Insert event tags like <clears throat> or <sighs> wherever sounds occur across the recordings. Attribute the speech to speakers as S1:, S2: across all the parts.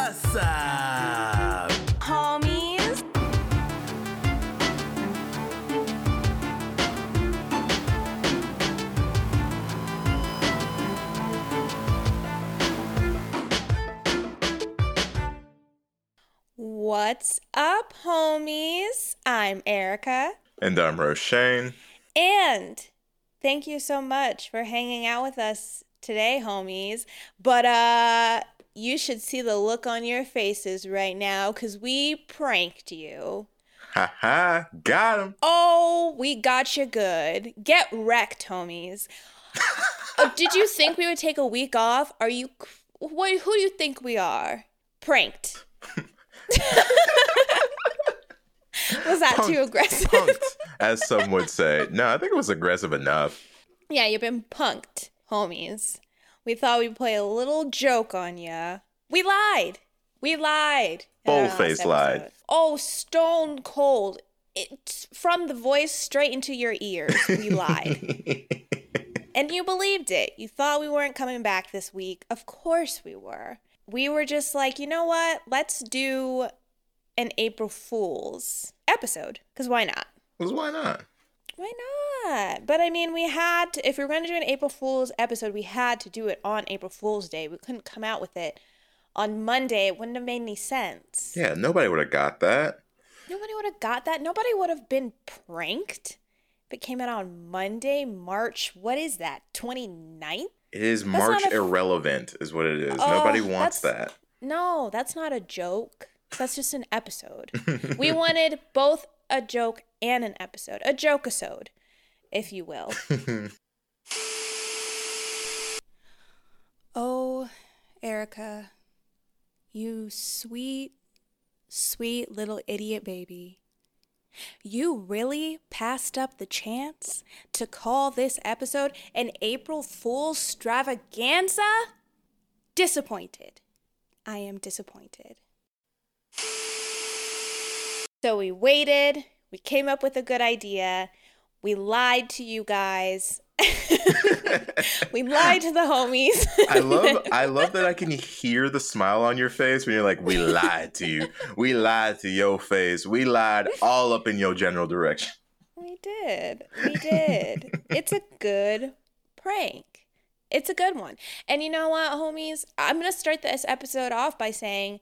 S1: What's up?
S2: Homies. What's up, homies? I'm Erica.
S3: And I'm Roshane.
S2: And thank you so much for hanging out with us today, homies. But uh you should see the look on your faces right now cuz we pranked you.
S3: Ha ha, got him.
S2: Oh, we got you good. Get wrecked, homies. Uh, <laughs> did you think we would take a week off? Are you what who do you think we are? Pranked. <laughs> Was that too aggressive?
S3: Punked, as some would say. <laughs> No, I think it was aggressive enough.
S2: Yeah, you've been punked, homies. We thought we'd play a little joke on ya. We lied. We lied. in our last
S3: Bold-faced lied.
S2: episode. Oh, stone cold. It's from the voice straight into your ears. We <laughs> lied. and you believed it. You thought we weren't coming back this week. Of course we were. We were just like, you know what? Let's do an April Fool's episode. Because why not?
S3: Because why not?
S2: Why not? But I mean, we had to, if we were going to do an April Fool's episode, we had to do it on April Fool's Day. We couldn't come out with it on Monday. It wouldn't have made any sense.
S3: Yeah, nobody would have got that.
S2: Nobody would have got that. Nobody would have been pranked if it came out on Monday, March, what is that, 29th?
S3: It is
S2: not
S3: March
S2: a
S3: irrelevant, is what it is.
S2: Oh,
S3: nobody wants that.
S2: No, that's not a joke. That's just an episode. <laughs> we wanted both a joke and an episode, a joke episode, if you will. <laughs> oh, Erica, you sweet, sweet little idiot baby. You really passed up the chance to call this episode an April Fool's extravaganza? Disappointed. I am disappointed. So we waited, we came up with a good idea, we lied to you guys. <laughs> we lied to the homies.
S3: I love <laughs> I love that I can hear the smile on your face when you're like, We lied to you. We lied to your face. We lied all up in your general direction.
S2: we did. We did. it's a good prank. It's a good one. And you know what, homies? I'm going to start this episode off by saying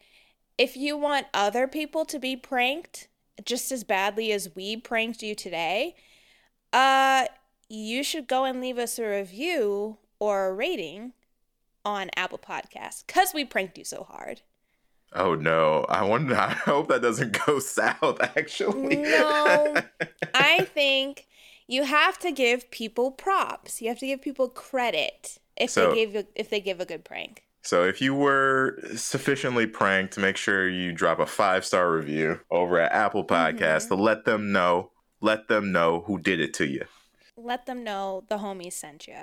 S2: if you want other people to be pranked just as badly as we pranked you today, uh you should go and leave us a review or a rating on Apple Podcasts cuz we pranked you so hard.
S3: Oh no. I wonder <laughs> I hope that doesn't go <laughs> south actually.
S2: No. <laughs> I think you have to give people props. You have to give people credit if
S3: So-
S2: they give a, if they give a good prank.
S3: So if you were sufficiently pranked, make sure you drop a five star review over at Apple mm-hmm. Podcasts to let them know, let them know who did it to you.
S2: Let them know the homies sent you.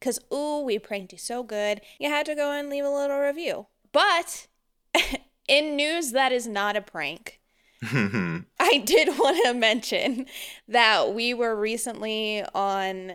S2: Cause ooh, we pranked you so good. You had to go and leave a little review. But <laughs> in news that is not a prank, <laughs> I did want to mention that we were recently on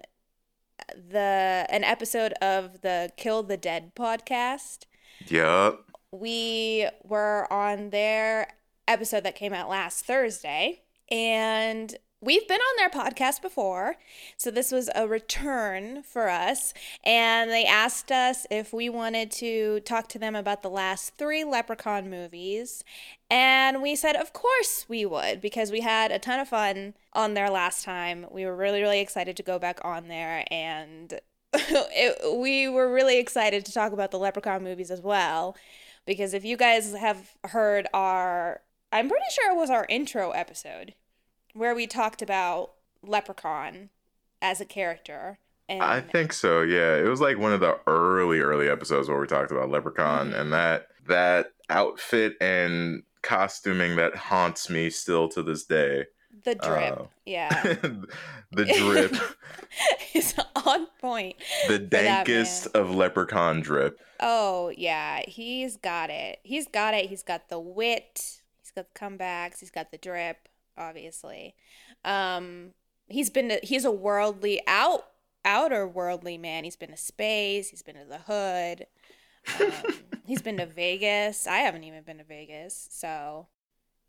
S2: the an episode of the Kill the Dead podcast.
S3: yup.
S2: we were on their episode that came out last Thursday, and we've been on their podcast before. So this was a return for us. And they asked us if we wanted to talk to them about the last three Leprechaun movies. And we said, of course we would, because we had a ton of fun on there last time. We were really, really excited to go back on there and <laughs> it, we were really excited to talk about the Leprechaun movies as well. Because if you guys have heard our, I'm pretty sure it was our intro episode where we talked about Leprechaun as a character. And
S3: I think so. Yeah, it was like one of the early, early episodes where we talked about Leprechaun
S2: Mhm.
S3: and that that outfit and costuming that haunts me still to this day.
S2: the drip,
S3: uh,
S2: yeah, <laughs>
S3: the drip, <laughs>
S2: is on point.
S3: the dankest of Leprechaun drip.
S2: Oh yeah, he's got it. He's got it. He's got the wit. He's got the comebacks. He's got the drip. Obviously, um, he's been. To, he's a worldly out outer worldly man. He's been to space. He's been to the hood. Um, he's been to <laughs> Vegas. I haven't even been to Vegas. So,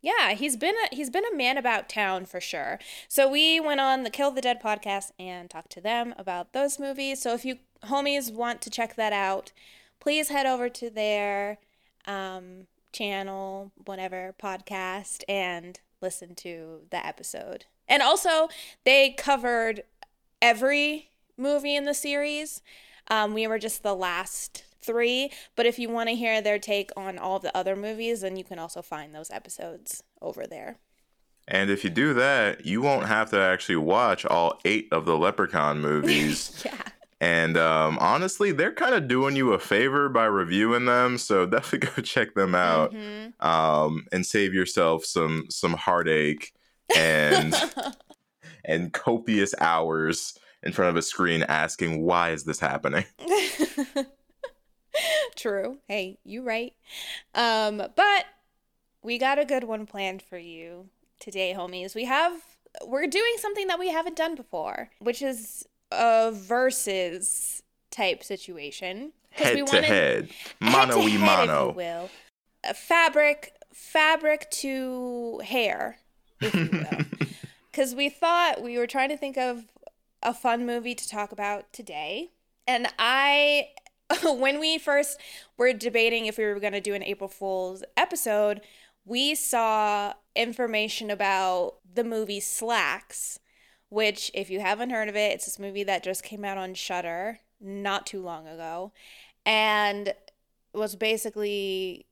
S2: yeah, he's been a, he's been a man about town for sure. So we went on the Kill the Dead podcast and talked to them about those movies. So if you homies want to check that out, please head over to their um, channel, whatever podcast, and listen to the episode. And also, they covered every movie in the series. Um, we were just the last three, but if you want to hear their take on all of the other movies, then you can also find those episodes over there.
S3: And if you do that, you won't have to actually watch all eight of the Leprechaun movies. <laughs>
S2: yeah.
S3: And um, honestly, they're kind of doing you a favor by reviewing them. So <laughs> definitely go check them out
S2: Mhm.
S3: um, and save yourself some some heartache and <laughs> and copious hours in front of a screen asking why is this happening. <laughs>
S2: True. Hey, you right. Um, but we got a good one planned for you today, homies. We have we're doing something that we haven't done before, which is a versus type situation.
S3: Head
S2: we
S3: to
S2: wanted-
S3: head,
S2: to
S3: y
S2: head, you
S3: mano.
S2: will. A fabric, fabric to hair, if you will. <laughs> Because we thought we were trying to think of a fun movie to talk about today. And I, <laughs> when we first were debating if we were going to do an April Fool's episode, we saw information about the movie Slaxx, which, if you haven't heard of it, it's this movie that just came out on Shudder not too long ago. And was basically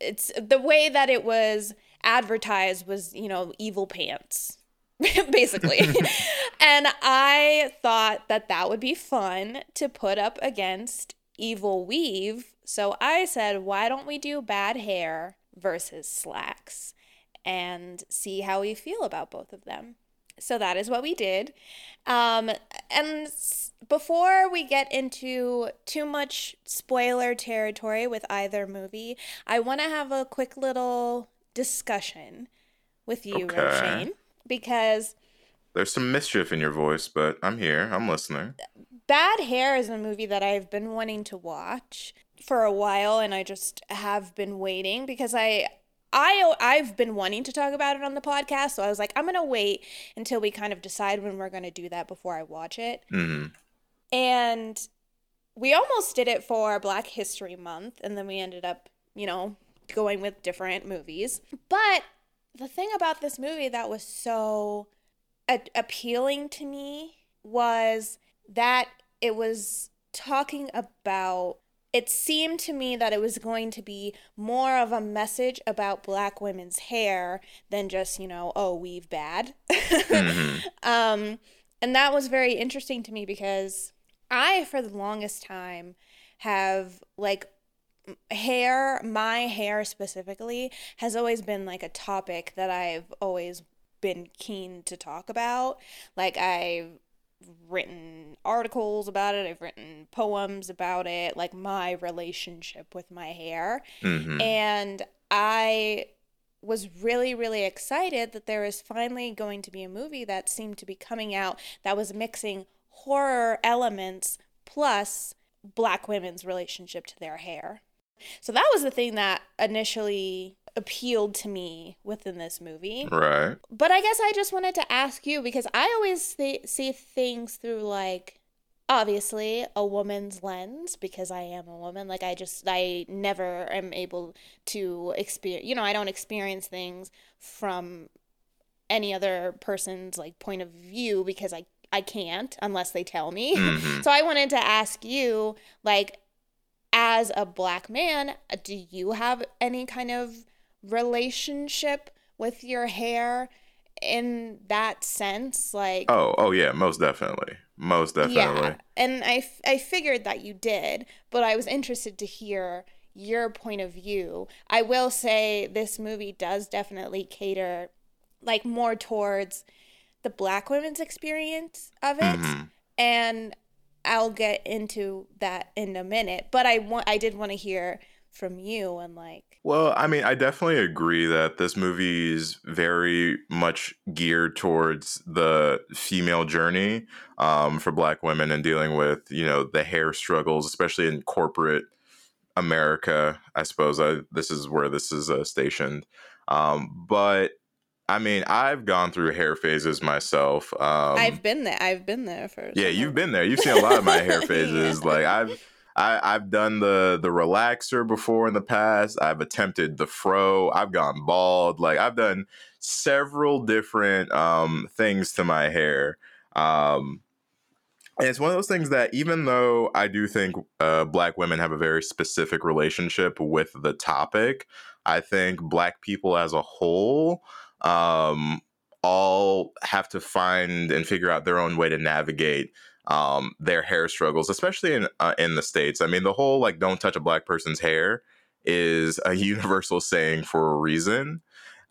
S2: it's the way that it was advertised was you know evil pants <laughs> basically. <laughs> And i thought that that would be fun to put up against evil weave. So i said why don't we do bad hair versus Slaxx and see how we feel about both of them so that is what we did um, and before we get into too much spoiler territory with either movie, I want to have a quick little discussion with you,
S3: Okay.
S2: Roshane, because
S3: There's some mischief in your voice, but I'm here. I'm listening.
S2: Bad Hair is a movie that I've been wanting to watch for a while and I just have been waiting because I I I've been wanting to talk about it on the podcast, so I was like I'm going to wait until we kind of decide when we're going to do that before I watch it.
S3: hmm
S2: And we almost did it for Black History Month, and then we ended up, you know, going with different movies. But the thing about this movie that was so a- appealing to me was that it was talking about it seemed to me that it was going to be more of a message about black women's hair than just, you know, oh, weave bad.
S3: hmm <laughs>
S2: Um, and that was very interesting to me because I, for the longest time, have like hair, my hair specifically, has always been like a topic that I've always been keen to talk about. Like, I've written articles about it, I've written poems about it, like my relationship with my hair.
S3: hmm
S2: And I was really, really excited that there was finally going to be a movie that seemed to be coming out that was mixing horror elements plus black women's relationship to their hair. So that was the thing that initially appealed to me within this movie.
S3: Right.
S2: But I guess I just wanted to ask you because I always th- see things through like obviously a woman's lens because I am a woman. Like I just I never am able to experience, you know, I don't experience things from any other person's like point of view because I I can't unless they tell me.
S3: hmm <laughs>
S2: So I wanted to ask you, like, as a black man, do you have any kind of relationship with your hair in that sense? Like,
S3: Oh, oh yeah, most definitely, most definitely.
S2: yeah. And I, f- I figured that you did, but I was interested to hear your point of view. I will say this movie does definitely cater, like, more towards the black women's experience of it
S3: Mhm.
S2: and I'll get into that in a minute. But I want I did want to hear from you and like
S3: Well, I mean, I definitely agree that this movie is very much geared towards the female journey um, for Black women and dealing with, you know, the hair struggles, especially in corporate America. I suppose I, this is where this is uh, stationed. Um, but I mean, I've gone through hair phases myself. Um,
S2: I've been there. I've been there for.
S3: yeah, you've been there. You've seen a lot of my hair <laughs> phases.
S2: Yeah.
S3: Like I've I, I've done the the relaxer before in the past. I've attempted the fro. I've gone bald. Like I've done several different um, things to my hair. Um, and it's one of those things that even though I do think uh, black women have a very specific relationship with the topic, I think black people as a whole um, all have to find and figure out their own way to navigate um, their hair struggles, especially in uh, in the states. I mean, the whole like "don't touch a black person's hair" is a <laughs> universal saying for a reason.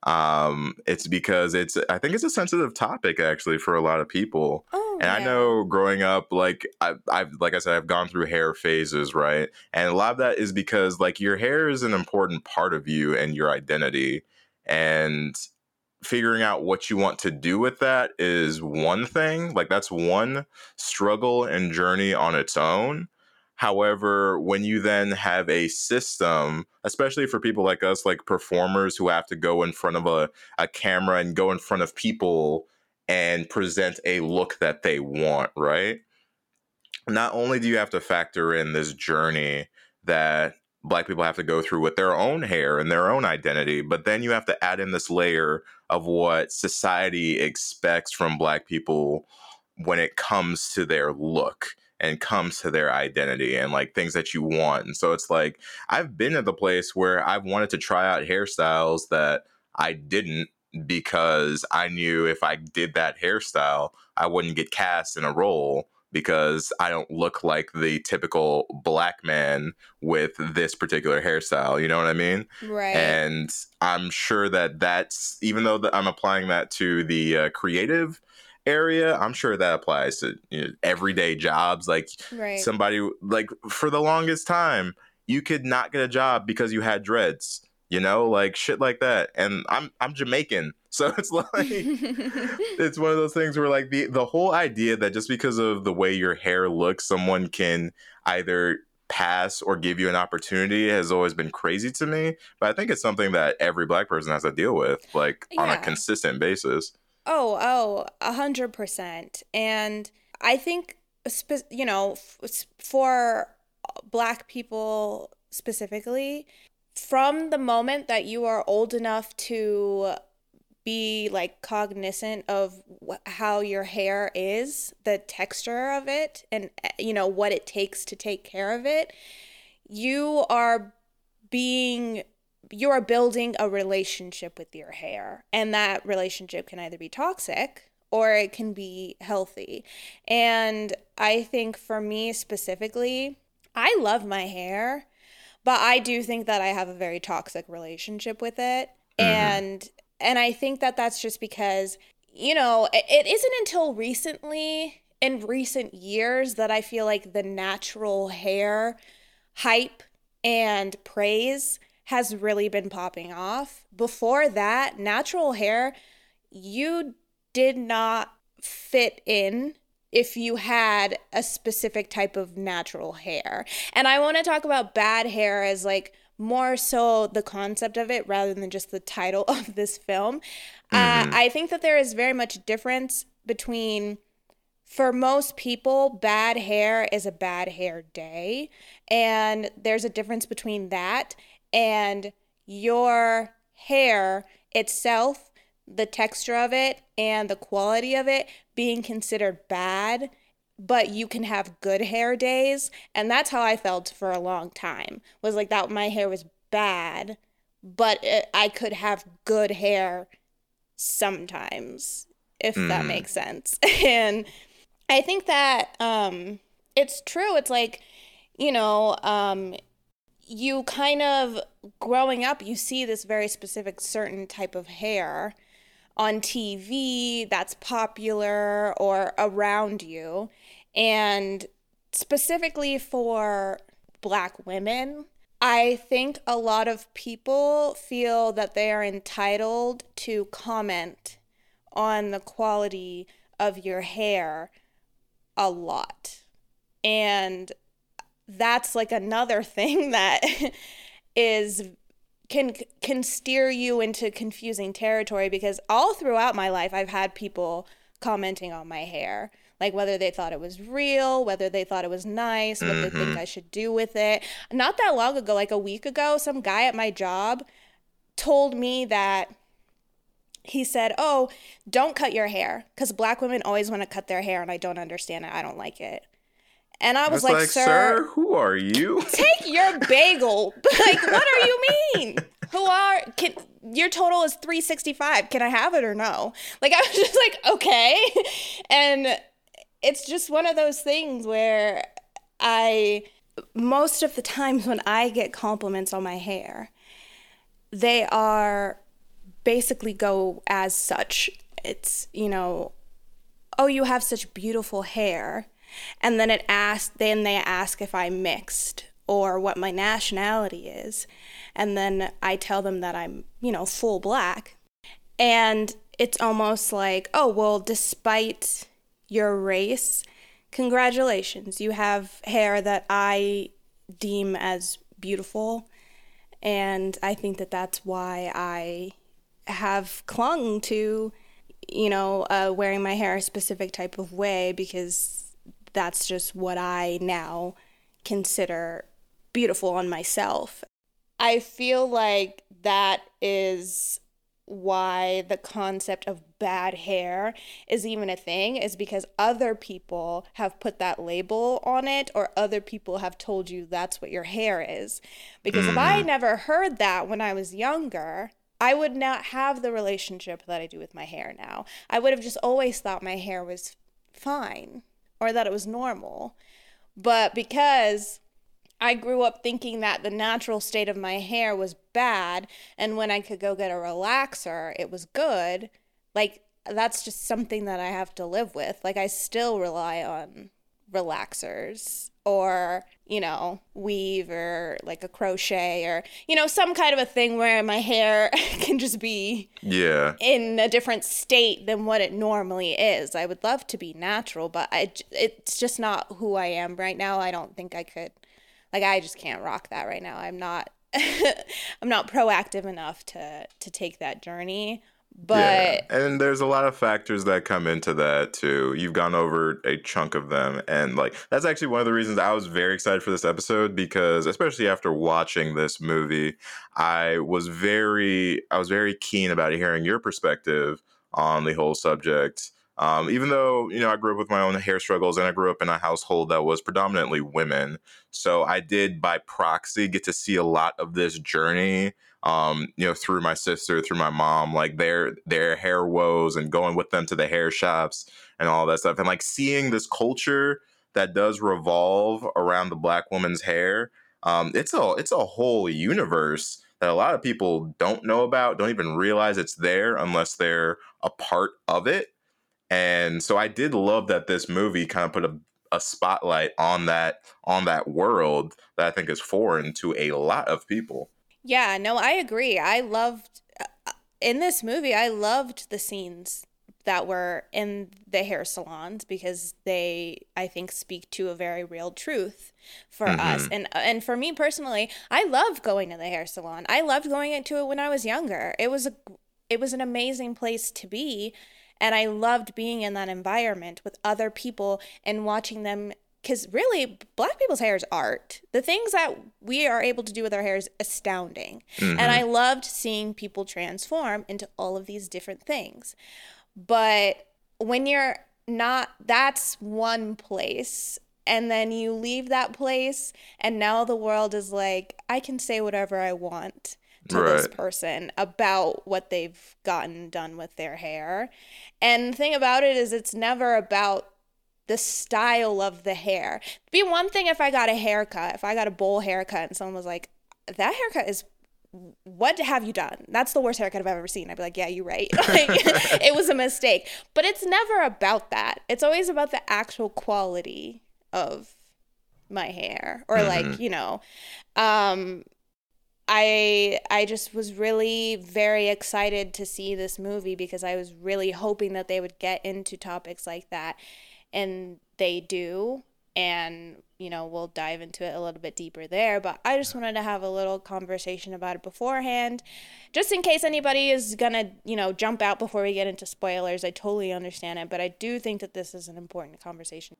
S3: Um, it's because it's I think it's a sensitive topic actually for a lot of people.
S2: Oh,
S3: And I know growing up, like I, I've, like I said, I've gone through hair phases, right? And a lot of that is because like your hair is an important part of you and your identity, and figuring out what you want to do with that is one thing. Like that's one struggle and journey on its own. However, when you then have a system, especially for people like us, like performers who have to go in front of a, a camera and go in front of people and present a look that they want, right? Not only do you have to factor in this journey that black people have to go through with their own hair and their own identity, but then you have to add in this layer of what society expects from black people when it comes to their look and comes to their identity and like things that you want. And so it's like I've been at the place where I've wanted to try out hairstyles that I didn't because I knew if I did that hairstyle, I wouldn't get cast in a role because I don't look like the typical black man with this particular hairstyle. You know what I mean?
S2: Right.
S3: And I'm sure that that's even though that I'm applying that to the uh, creative area, I'm sure that applies to you know, everyday jobs. Like
S2: right.
S3: somebody like for the longest time, you could not get a job because you had dreads. You know, like shit like that. And I'm I'm Jamaican, <laughs> so it's like <laughs> it's one of those things where like the the whole idea that just because of the way your hair looks, someone can either pass or give you an opportunity has always been crazy to me. But I think it's something that every black person has to deal with, like on a consistent basis.
S2: Oh, oh, a hundred percent. And I think, you know, for Black people specifically, from the moment that you are old enough to be like cognizant of wh- how your hair is, the texture of it, and uh, you know what it takes to take care of it, you are being you are building a relationship with your hair and that relationship can either be toxic or it can be healthy and i think for me specifically i love my hair but i do think that i have a very toxic relationship with it
S3: Mhm.
S2: and and i think that that's just because you know it, it isn't until recently in recent years that i feel like the natural hair hype and praise has really been popping off. Before that, natural hair, you did not fit in if you had a specific type of natural hair. And I want to talk about bad hair as like more so the concept of it rather than just the title <laughs> of this film. Uh,
S3: Mhm.
S2: I think that there is very much difference between for most people, bad hair is a bad hair day. And there's a difference between that and your hair itself, the texture of it, and the quality of it being considered bad. But you can have good hair days. And that's how I felt for a long time was like that my hair was bad, but it, I could have good hair sometimes, if that
S3: Mm.
S2: makes sense. <laughs> and I think that um, it's true. It's like, you know, um, you kind of growing up, you see this very specific certain type of hair on TV that's popular or around you. And specifically for Black women, I think a lot of people feel that they are entitled to comment on the quality of your hair a lot. And that's like another <laughs> thing that is can can steer you into confusing territory because all throughout my life I've had people commenting on my hair like whether they thought it was real, whether they thought it was nice, what they think mm-hmm. I should do with it. Not that long ago, like a week ago, some guy at my job told me that he said, "Oh, don't cut your hair cuz black women always want to cut their hair and I don't understand it. I don't like it." And I was
S3: It's
S2: like, "Sir,
S3: who are you? <laughs>
S2: take your bagel. <laughs> like, what are you mean? <laughs> Who are can your total is 365. Can I have it or no? Like I was just like, okay. And it's just one of those things where I most of the times when I get compliments on my hair, they are basically go as such. It's, you know, oh, you have such beautiful hair. And then it asks, then they ask if I'm mixed or what my nationality is. And then I tell them that I'm, you know, full black. And it's almost like, oh, well, despite your race, congratulations. You have hair that I deem as beautiful. And I think that that's why I have clung to, you know, uh, wearing my hair a specific type of way because that's just what I now consider beautiful on myself. I feel like that is why the concept of bad hair is even a thing is because other people have put that label on it or other people have told you that's what your hair is. Because if I mm. never heard that when I was younger, I would not have the relationship that I do with my hair now. I would have just always thought my hair was fine or that it was normal. But because I grew up thinking that the natural state of my hair was bad, and when I could go get a relaxer, it was good. Like, that's just something that I have to live with. Like, I still rely on relaxers or, you know, weave or like a crochet or, you know, some kind of a thing where my hair <laughs> can just be
S3: Yeah.
S2: in a different state than what it normally is. I would love to be natural, but I, it's just not who I am right now. I don't think I could, like, I just can't rock that right now. I'm not, <laughs> I'm not proactive enough to to take that journey. But
S3: yeah. And there's a lot of factors that come into that too. You've gone over a chunk of them. And like that's actually one of the reasons I was very excited for this episode because especially after watching this movie, I was very I was very keen about hearing your perspective on the whole subject. Um, even though you know I grew up with my own hair struggles and I grew up in a household that was predominantly women, so I did by proxy get to see a lot of this journey um, you know, through my sister, through my mom, like their their hair woes and going with them to the hair shops and all that stuff. And like seeing this culture that does revolve around the black woman's hair, um, it's a it's a whole universe that a lot of people don't know about, don't even realize it's there unless they're a part of it. And so I did love that this movie kind of put a a spotlight on that on that world that I think is foreign to a lot of people.
S2: Yeah, no, I agree. I loved uh, in this movie. I loved the scenes that were in the hair salons because they, I think, speak to a very real truth for us. And uh, and for me personally, I loved going to the hair salon. I loved going into it when I was younger. It was a, it was an amazing place to be, and I loved being in that environment with other people and watching them because really black people's hair is art. The things that we are able to do with our hair is astounding. And mm-hmm. i loved seeing people transform into all of these different things. But when you're not that's one place and then you leave that place and now the world is like i can say whatever i want to this person about what they've gotten done with their hair. And the thing about it is it's never about the style of the hair. It'd be one thing if I got a haircut, if I got a bowl haircut and someone was like, that haircut is what have you done? That's the worst haircut I've ever seen. I'd be like, yeah, you're right. <laughs> Like, <laughs> it was a mistake. But it's never about that. It's always about the actual quality of my hair or like, you know, um I I just was really very excited to see this movie because I was really hoping that they would get into topics like that and they do and you know we'll dive into it a little bit deeper there but i just wanted to have a little conversation about it beforehand just in case anybody is gonna you know jump out before we get into spoilers. I totally understand it but i do think that this is an important conversation.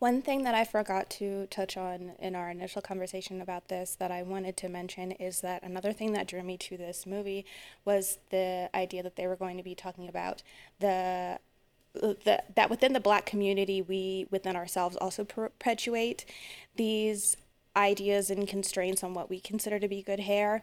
S2: One thing that I forgot to touch on in our initial conversation about this that I wanted to mention is that another thing that drew me to this movie was the idea that they were going to be talking about the the, that within the black community we within ourselves also perpetuate these ideas and constraints on what we consider to be good hair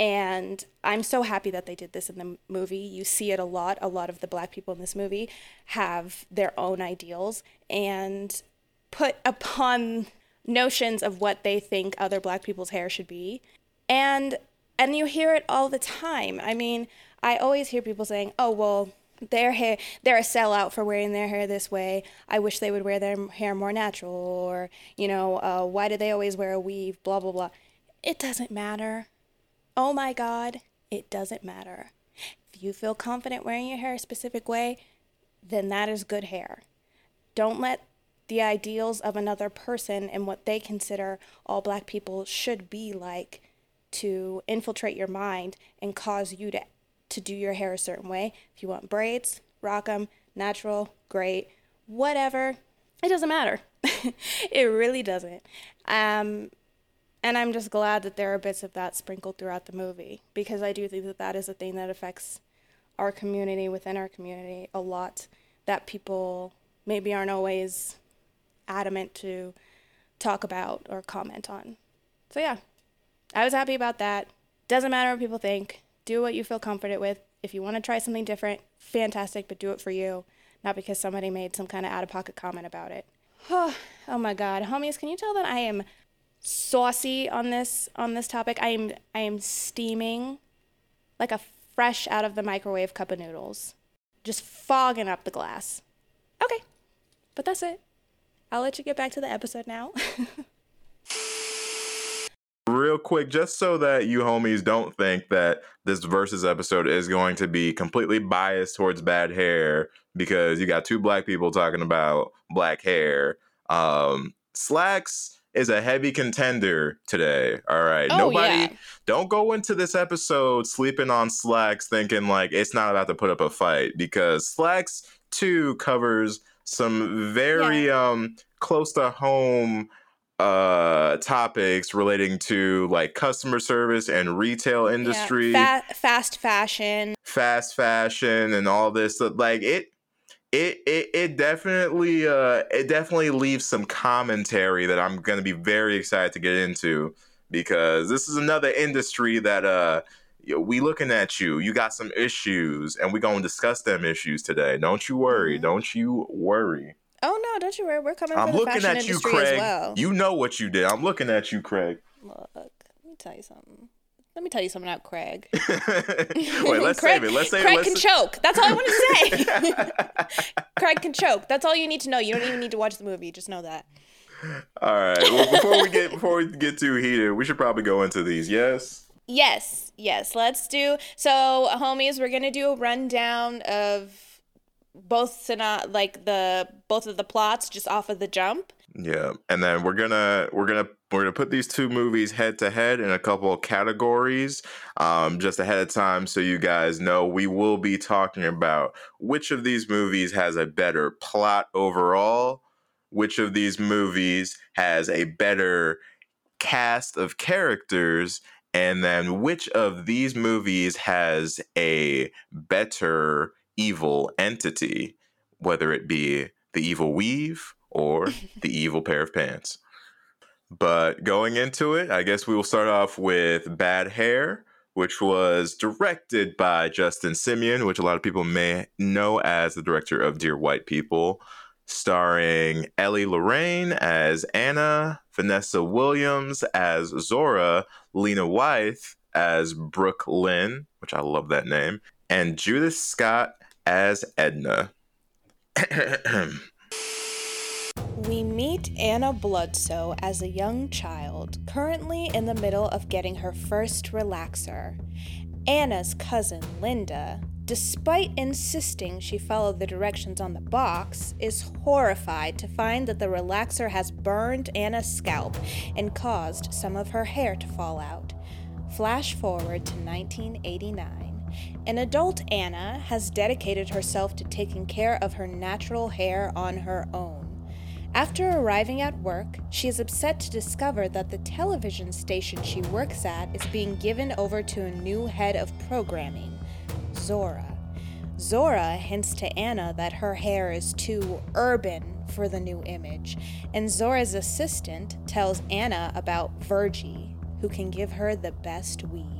S2: and I'm so happy that they did this in the movie. You see it a lot. A lot of the black people in this movie have their own ideals and put upon notions of what they think other black people's hair should be. And and you hear it all the time. I mean, I always hear people saying, "Oh, well, their hair they're a sellout for wearing their hair this way i wish they would wear their hair more natural or you know uh, why do they always wear a weave blah blah blah it doesn't matter Oh my God, it doesn't matter. If you feel confident wearing your hair a specific way, then that is good hair. Don't let the ideals of another person and what they consider all black people should be like to infiltrate your mind and cause you to to do your hair a certain way. If you want braids, rock them, natural, great, whatever. It doesn't matter. <laughs> it really doesn't. Um, and I'm just glad that there are bits of that sprinkled throughout the movie because I do think that that is a thing that affects our community within our community a lot that people maybe aren't always adamant to talk about or comment on. So yeah, I was happy about that. Doesn't matter what people think. Do what you feel comforted with. If you want to try something different, fantastic, but do it for you, not because somebody made some kind of out of pocket comment about it. Oh, <sighs> oh my god, homies, can you tell that I am saucy on this on this topic. I am I am steaming like a fresh out of the microwave cup of noodles. Just fogging up the glass. Okay. But that's it. I'll let you get back to the episode now. <laughs>
S3: Real quick, just so that you homies don't think that this versus episode is going to be completely biased towards bad hair because you got two black people talking about black hair. Um, Slaxx is a heavy contender today. All right. Oh, Nobody yeah. don't go into this episode sleeping on Slaxx thinking like it's not about to put up a fight because Slaxx 2 covers some very yeah. um close to home uh topics relating to like customer service and retail industry
S2: yeah. Fa- fast fashion
S3: fast fashion and all this like it it it it definitely uh it definitely leaves some commentary that I'm gonna be very excited to get into because this is another industry that uh we looking at you. You got some issues, and we gonna discuss them issues today. Don't you worry. Mm-hmm. Don't you worry.
S2: Oh no, don't you worry. We're coming. I'm looking at you,
S3: Craig.
S2: Well.
S3: You know what you did. I'm looking at you, Craig.
S2: Look, let me tell you something. Let me tell you something about Craig. <laughs>
S3: Wait, let's
S2: Craig,
S3: save it. Let's save
S2: Craig
S3: it.
S2: Craig can choke. That's all I want to say. <laughs> <laughs> Craig can choke. That's all you need to know. You don't even need to watch the movie. Just know that.
S3: All right. Well, before we get before we get too heated, we should probably go into these. Yes.
S2: Yes. Yes. Let's do. So, homies, we're gonna do a rundown of both not like the both of the plots just off of the jump.
S3: Yeah, and then we're gonna we're gonna we're gonna put these two movies head to head in a couple of categories, um, just ahead of time, so you guys know we will be talking about which of these movies has a better plot overall, which of these movies has a better cast of characters, and then which of these movies has a better evil entity, whether it be the evil weave or <laughs> the evil pair of pants. But going into it, I guess we will start off with Bad Hair, which was directed by Justin Simien, which a lot of people may know as the director of Dear White People, starring Ellie Lorraine as Anna, Vanessa Williams as Zora, Lena Waithe as Brooke Lynn, which I love that name, and Judith Scott as Edna. <clears throat>
S2: We meet Anna Bludso as a young child, currently in the middle of getting her first relaxer. Anna's cousin, Linda, despite insisting she follow the directions on the box, is horrified to find that the relaxer has burned Anna's scalp and caused some of her hair to fall out. Flash forward to 1989. An adult Anna has dedicated herself to taking care of her natural hair on her own. After arriving at work, she is upset to discover that the television station she works at is being given over to a new head of programming, Zora. Zora hints to Anna that her hair is too urban for the new image, and Zora's assistant tells Anna about Virgie, who can give her the best weave.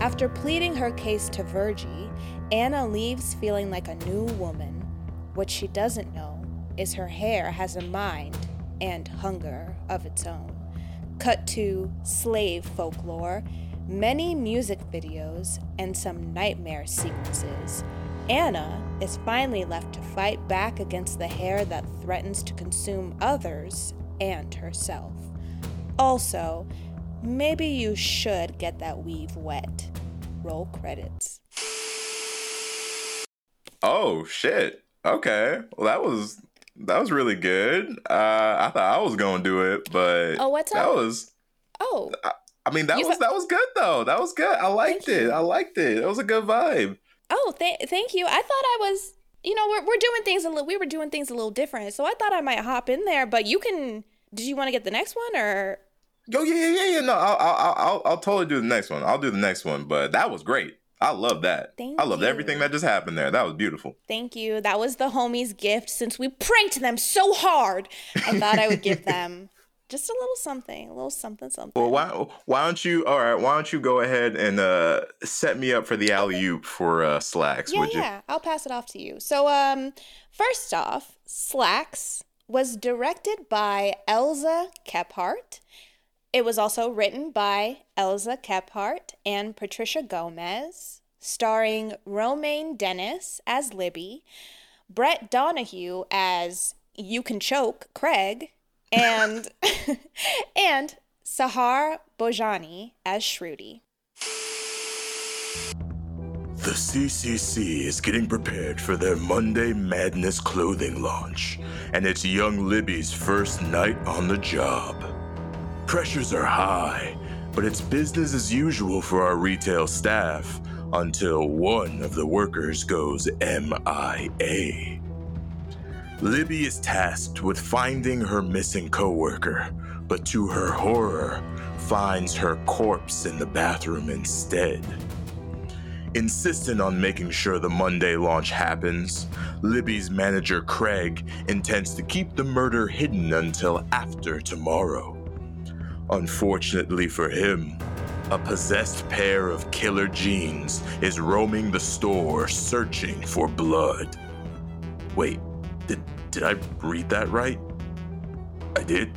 S2: After pleading her case to Virgie, Anna leaves feeling like a new woman. What she doesn't know is her hair has a mind and hunger of its own. Cut to slave folklore, many music videos, and some nightmare sequences. Anna is finally left to fight back against the hair that threatens to consume others and herself. Also, maybe you should get that weave wet. Roll credits.
S3: Oh shit. Okay. Well, that was that was really good. Uh, I thought I was gonna do it, but
S2: Oh, what's
S3: that
S2: up?
S3: was.
S2: Oh,
S3: I mean, that
S2: You
S3: was that was good though. That was good. I liked
S2: Thank
S3: it.
S2: you.
S3: I liked it. It was a good vibe.
S2: oh, th- thank you. I thought I was, you know, we're, we're doing things a little, we were doing things a little different. So I thought I might hop in there, but you can, did you want to get the next one or?
S3: Yo, yeah, yeah, yeah, yeah. No, I'll, I'll, I'll, I'll totally do the next one. I'll do the next one. But that was great. I love that.
S2: Thank
S3: I loved
S2: you.
S3: everything that just happened there. That was beautiful.
S2: Thank you. That was the homies' gift since we pranked them so hard. I thought I would give <laughs> them just a little something, a little something, something.
S3: Well, why why don't you? All right, why don't you go ahead and uh, set me up for the alley oop for uh, Slaxx?
S2: yeah,
S3: would you?
S2: yeah. I'll pass it off to you. So, um, first off, Slaxx was directed by Elza Kephart. It was also written by Elza Kephart and Patricia Gomez, starring Romane Denis as Libby, Brett Donahue as You Can Choke Craig, and <laughs> and Sehar Bhojani as Shruti.
S1: The CCC is getting prepared for their Monday Madness clothing launch, and it's young Libby's first night on the job. Pressures are high, but it's business as usual for our retail staff until one of the workers goes MIA. Libby is tasked with finding her missing coworker, but to her horror, finds her corpse in the bathroom instead. Insistent on making sure the Monday launch happens, Libby's manager Craig intends to keep the murder hidden until after tomorrow. Unfortunately for him, a possessed pair of killer jeans is roaming the store searching for blood. Wait, did, did I read that right? I did?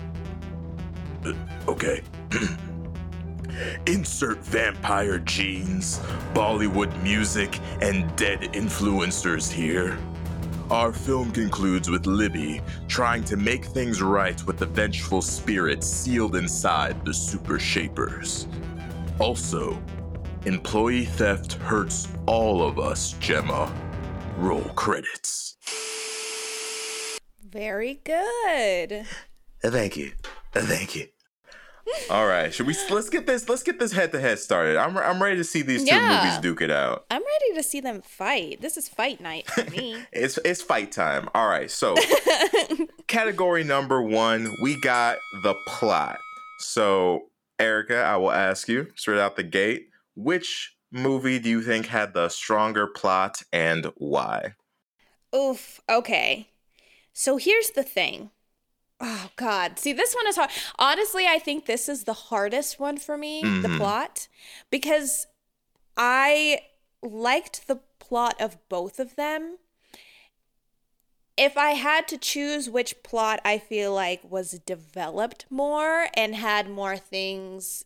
S1: Uh, okay. <clears throat> Insert vampire jeans, Bollywood music, and dead influencers here. Our film concludes with Libby trying to make things right with the vengeful spirit sealed inside the Super Shapers. Also, employee theft hurts all of us, Gemma. Roll credits.
S2: Very good.
S1: Thank you. Thank you.
S3: All right, should we? Let's get this. Let's get this head to head started. I'm I'm ready to see these two
S2: Yeah.
S3: movies duke it out.
S2: I'm ready to see them fight. This is fight night for me. <laughs>
S3: It's it's fight time. All right, so <laughs> category number one, we got the plot. So Erica, I will ask you straight out the gate, which movie do you think had the stronger plot and why?
S2: Oof. Okay. So here's the thing. Oh God. See, this one is hard. Honestly, I think this is the hardest one for me, the
S3: Mhm.
S2: plot, because I liked the plot of both of them. If I had to choose which plot I feel like was developed more and had more things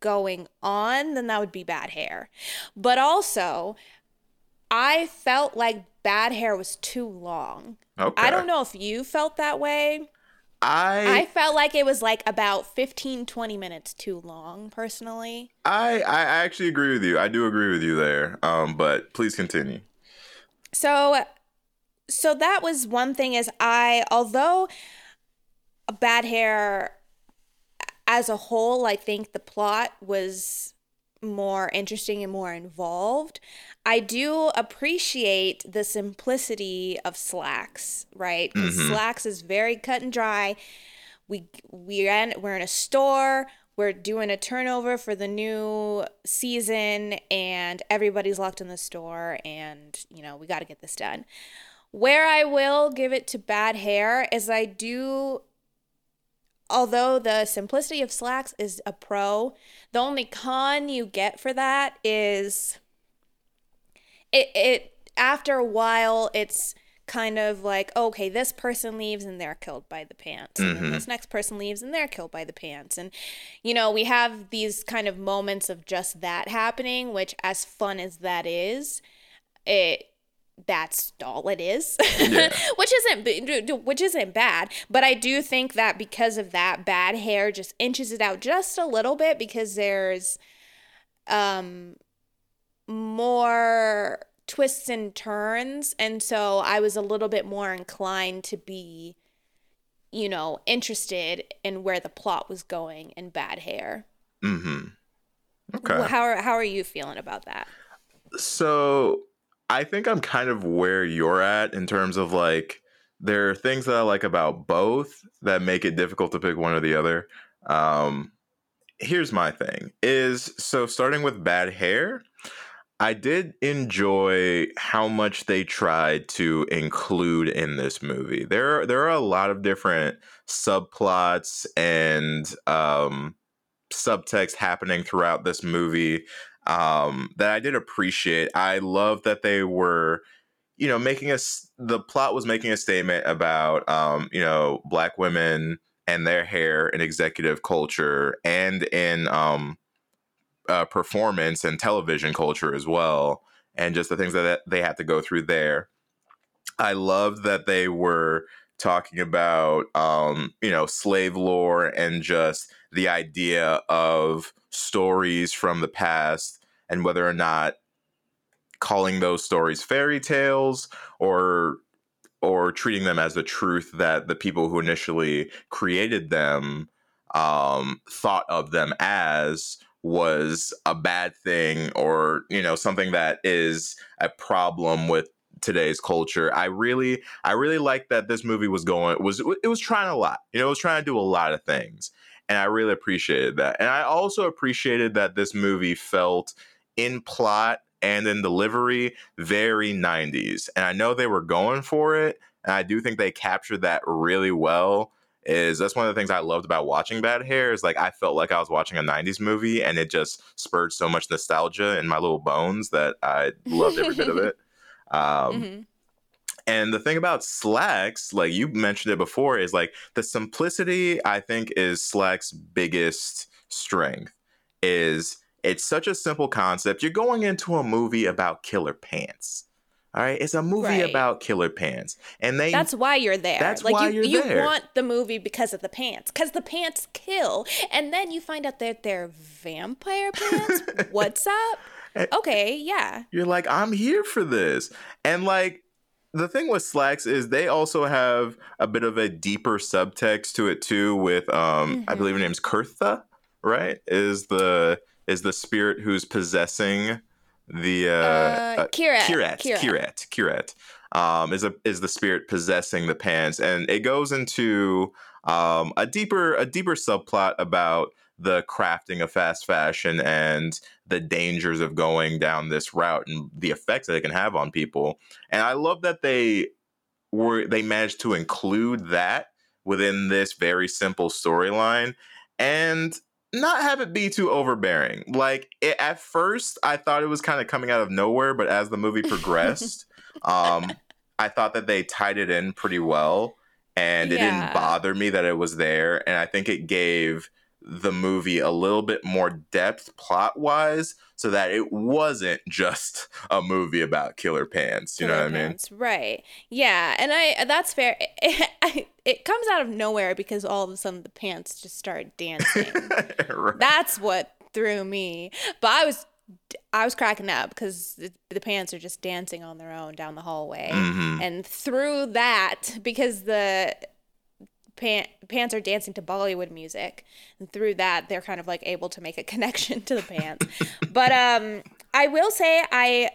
S2: going on, then that would be Bad Hair. But also, I felt like Bad Hair was too long.
S3: Okay.
S2: I don't know if you felt that way.
S3: I
S2: I felt like it was like about 15, 20 minutes too long, personally.
S3: I I actually agree with you. I do agree with you there. Um, but please continue.
S2: So so that was one thing is I although bad hair as a whole, I think the plot was more interesting and more involved. I do appreciate the simplicity of Slaxx, right? Because
S3: Mhm.
S2: Slaxx is very cut and dry. We we're in, we're in a store. We're doing a turnover for the new season, and everybody's locked in the store, and you know we got to get this done. Where I will give it to Bad Hair is I do although the simplicity of Slaxx is a pro, the only con you get for that is it it after a while it's kind of like okay this person leaves and they're killed by the pants and then
S3: Mhm.
S2: this next person leaves and they're killed by the pants and you know we have these kind of moments of just that happening which as fun as that is it that's all it is
S3: Yeah. <laughs>
S2: which isn't which isn't bad but i do think that because of that bad hair just inches it out just a little bit because there's um more twists and turns and so i was a little bit more inclined to be you know interested in where the plot was going in bad hair
S3: Mm-hmm. Okay.
S2: how are, how are you feeling about that
S3: So I think I'm kind of where you're at in terms of like there are things that I like about both that make it difficult to pick one or the other. Um here's my thing is so starting with bad hair, I did enjoy how much they tried to include in this movie. There there are a lot of different subplots and um subtext happening throughout this movie um, that I did appreciate. I love that they were, you know, making us. The plot was making a statement about, um, you know, black women and their hair in executive culture and in um, uh, performance and television culture as well, and just the things that they had to go through there. I love that they were talking about um, you know slave lore and just the idea of stories from the past and whether or not calling those stories fairy tales or or treating them as the truth that the people who initially created them um, thought of them as was a bad thing or you know something that is a problem with today's culture. I really I really like that this movie was going was it was trying a lot. You know, it was trying to do a lot of things. And I really appreciated that. And I also appreciated that this movie felt in plot and in delivery very 90s. And I know they were going for it, and I do think they captured that really well. Is that's one of the things I loved about watching Bad Hair is like I felt like I was watching a 90s movie and it just spurred so much nostalgia in my little bones that I loved every bit of it. <laughs> Um,
S2: Mhm.
S3: and the thing about Slaxx, like you mentioned it before, is like the simplicity, I think, is Slaxx's biggest strength. Is it's such a simple concept. You're going into a movie about killer pants. All right. It's a movie
S2: Right.
S3: about killer pants. And they
S2: That's why you're there.
S3: That's
S2: like
S3: why
S2: you, you
S3: there.
S2: want the movie because of the pants, because the pants kill, and then you find out that they're vampire pants. <laughs> What's up?
S3: Eh.
S2: Okay, yeah.
S3: you're like, I'm here for this. And like the thing with Slaxx is they also have a bit of a deeper subtext to it too with um I believe her name's Kurtha, right? Is the is the spirit who's possessing the uh,
S2: Uh, Kirat,
S3: Kirat,
S2: Kirat.
S3: Kirat, Kirat, um, is a is the spirit possessing the pants, and it goes into um, a deeper a deeper subplot about the crafting of fast fashion and the dangers of going down this route and the effects that it can have on people. And I love that they were they managed to include that within this very simple storyline and not have it be too overbearing. Like it, at first, I thought it was kind of coming out of nowhere, but as the movie progressed, <laughs> um, I thought that they tied it in pretty well, and it
S2: Yeah.
S3: didn't bother me that it was there. And I think it gave the movie a little bit more depth plot wise so that it wasn't just a movie about killer pants you know what i mean
S2: Pants, Right. Yeah, and I that's fair. <laughs> It, it comes out of nowhere because all of a sudden the pants just start dancing. <laughs>
S3: Right.
S2: that's what threw me. But I was I was cracking up because the, the pants are just dancing on their own down the hallway,
S3: Mhm.
S2: and through that because the pan, pants are dancing to Bollywood music, and through that they're kind of like able to make a <laughs> connection to the pants. but um, I will say I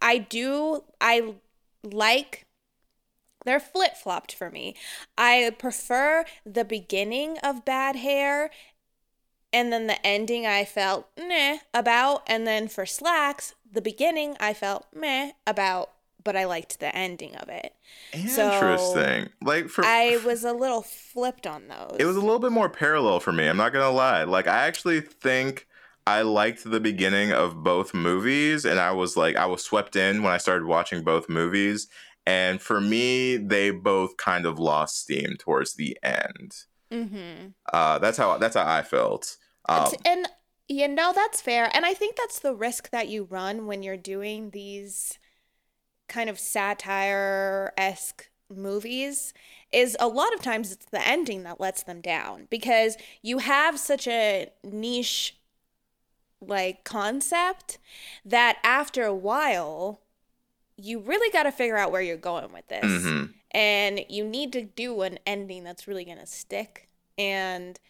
S2: I do I like they're flip flopped for me. I prefer the beginning of Bad Hair, and then the ending I felt meh about, and then for Slaxx, the beginning I felt meh about, but I liked the ending of it. So,
S3: interesting like for
S2: I was a little flipped on those.
S3: it was a little bit more parallel for me i'm not gonna lie like i actually think i liked the beginning of both movies and i was like i was swept in when i started watching both movies and for me they both kind of lost steam towards the end
S2: mm-hmm.
S3: uh that's how that's how i felt um,
S2: and you know that's fair and i think that's the risk that you run when you're doing these kind of satire-esque movies is a lot of times it's the ending that lets them down because you have such a niche like concept that after a while you really got to figure out where you're going with this
S3: mhm.
S2: and you need to do an ending that's really gonna stick and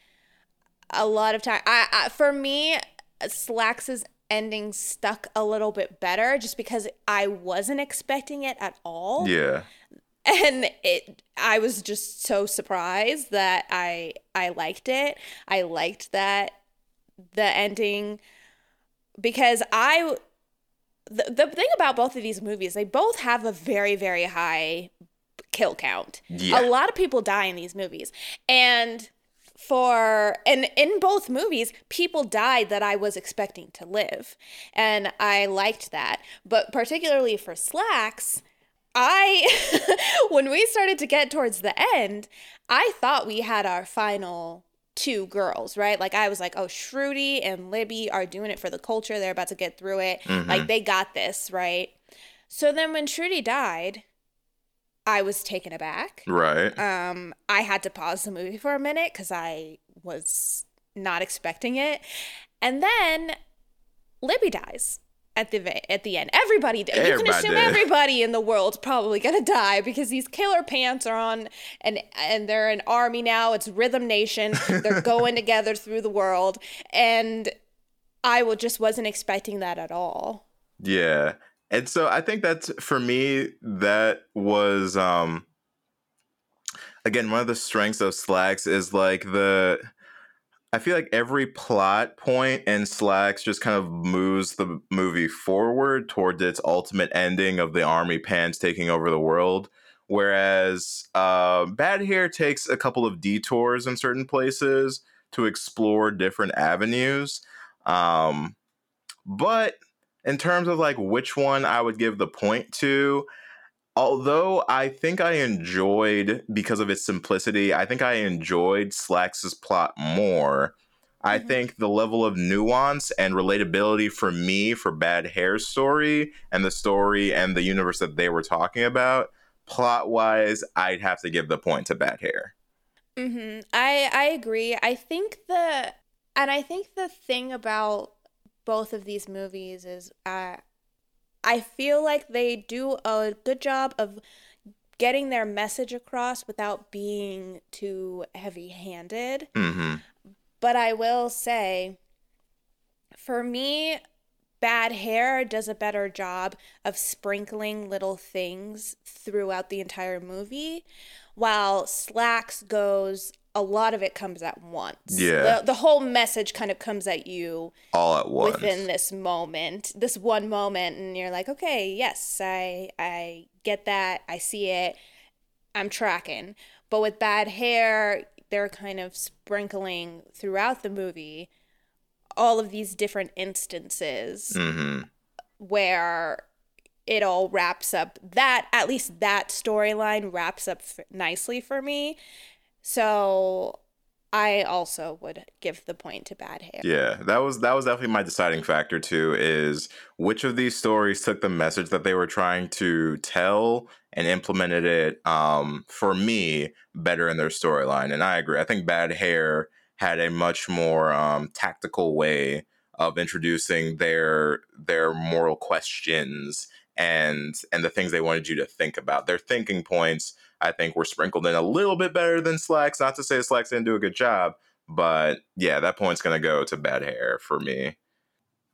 S2: a lot of time I, I for me Slaxx's ending stuck a little bit better just because i wasn't expecting it at all.
S3: Yeah.
S2: And it i was just so surprised that i i liked it. I liked that the ending because i the, the thing about both of these movies they both have a very very high kill count.
S3: Yeah.
S2: a lot of people die in these movies. And for and in both movies people died that i was expecting to live and i liked that but particularly for Slaxx I, <laughs> when we started to get towards the end, I thought we had our final two girls, right? Like I was like, oh, Shruti and Libby are doing it for the culture. They're about to get through it. Mm-hmm. Like they got this, right? So then when Shruti died, I was taken aback.
S3: right
S2: Um, I had to pause the movie for a minute because I was not expecting it, and then Libby dies at the at the end. Everybody, di- you can assume
S3: did.
S2: everybody in the world's probably gonna die because these killer pants are on, and and they're an army now. It's Rhythm Nation. They're <laughs> going together through the world, and I wa- just wasn't expecting that at all.
S3: Yeah. And so I think that's for me that was um again one of the strengths of Slaxx is like the I feel like every plot point in Slaxx just kind of moves the movie forward towards its ultimate ending of the army pants taking over the world. Whereas uh, Bad Hair takes a couple of detours in certain places to explore different avenues. Um, but in terms of like which one I would give the point to, although I think I enjoyed because of its simplicity, I think I enjoyed Slaxx's plot more. I
S2: Mhm.
S3: think the level of nuance and relatability for me for Bad Hair's story and the story and the universe that they were talking about, plot wise, I'd have to give the point to Bad Hair.
S2: Mm-hmm. I I agree. I think the and I think the thing about both of these movies is uh, I feel like they do a good job of getting their message across without being too heavy-handed.
S3: hmm
S2: But I will say, for me, Bad Hair does a better job of sprinkling little things throughout the entire movie, while Slaxx goes, a lot of it comes at once.
S3: Yeah.
S2: The, the whole message kind of comes at you
S3: All at once.
S2: within this moment, this one moment, and you're like, okay, yes, I I get that, I see it, I'm tracking. But with bad hair, they're kind of sprinkling throughout the movie all of these different instances
S3: hmm
S2: where it all wraps up that at least that storyline wraps up f- nicely for me so I also would give the point to bad hair.
S3: Yeah, that was that was definitely my deciding factor too. Is which of these stories took the message that they were trying to tell and implemented it um, for me better in their storyline. And I agree. I think Bad Hair had a much more um, tactical way of introducing their their moral questions and and the things they wanted you to think about. Their thinking points I think were sprinkled in a little bit better than Slaxx. Not to say Slaxx didn't do a good job, but yeah, that point's gonna go to bad hair for me.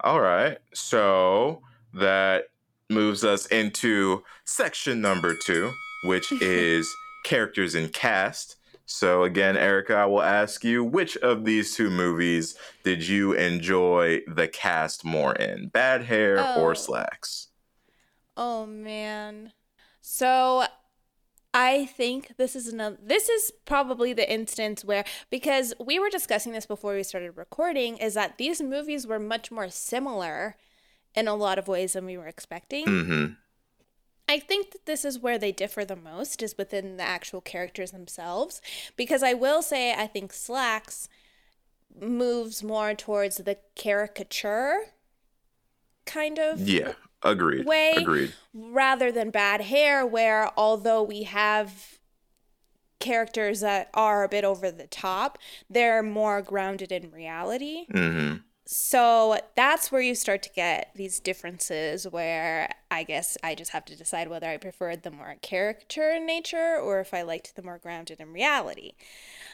S3: All right, so that moves us into section number two, which <laughs> is characters and cast. So again, Erica, I will ask you, which of these two movies did you enjoy the cast more in, Bad Hair oh. or Slaxx?
S2: Oh man. So I think this is another this is probably the instance where because we were discussing this before we started recording is that these movies were much more similar in a lot of ways than we were expecting.
S3: Mm-hmm.
S2: I think that this is where they differ the most is within the actual characters themselves because I will say I think Slaxx moves more towards the caricature kind of
S3: yeah Agreed.
S2: way
S3: Agreed.
S2: rather than bad hair where although we have characters that are a bit over the top they're more grounded in reality
S3: mm-hmm.
S2: so that's where you start to get these differences where i guess i just have to decide whether i preferred the more caricature in nature or if i liked the more grounded in reality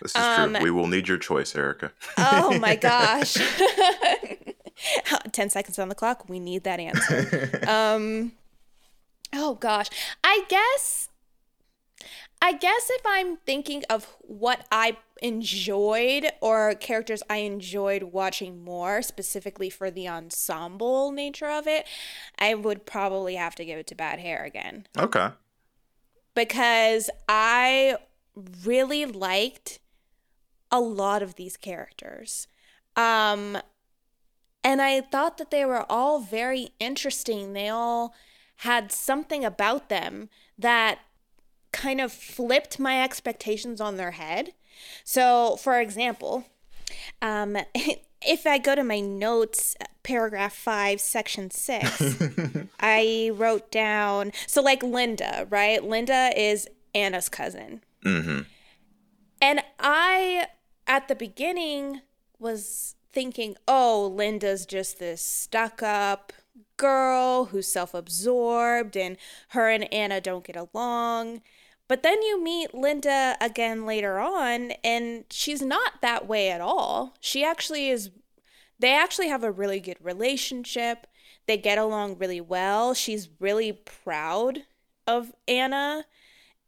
S3: this is um, true we will need your choice erica
S2: oh my <laughs> gosh <laughs> <laughs> 10 seconds on the clock. We need that answer. <laughs> um, oh gosh. I guess I guess if I'm thinking of what I enjoyed or characters I enjoyed watching more, specifically for the ensemble nature of it, I would probably have to give it to Bad Hair again.
S3: Okay.
S2: Because I really liked a lot of these characters. Um, and I thought that they were all very interesting. They all had something about them that kind of flipped my expectations on their head. So, for example, um, <laughs> if I go to my notes, paragraph five, section six, <laughs> I wrote down so, like Linda, right? Linda is Anna's cousin.
S3: Mm-hmm.
S2: And I, at the beginning, was thinking, oh, Linda's just this stuck up girl who's self absorbed and her and Anna don't get along. But then you meet Linda again later on, and she's not that way at all. She actually is, they actually have a really good relationship. They get along really well. She's really proud of Anna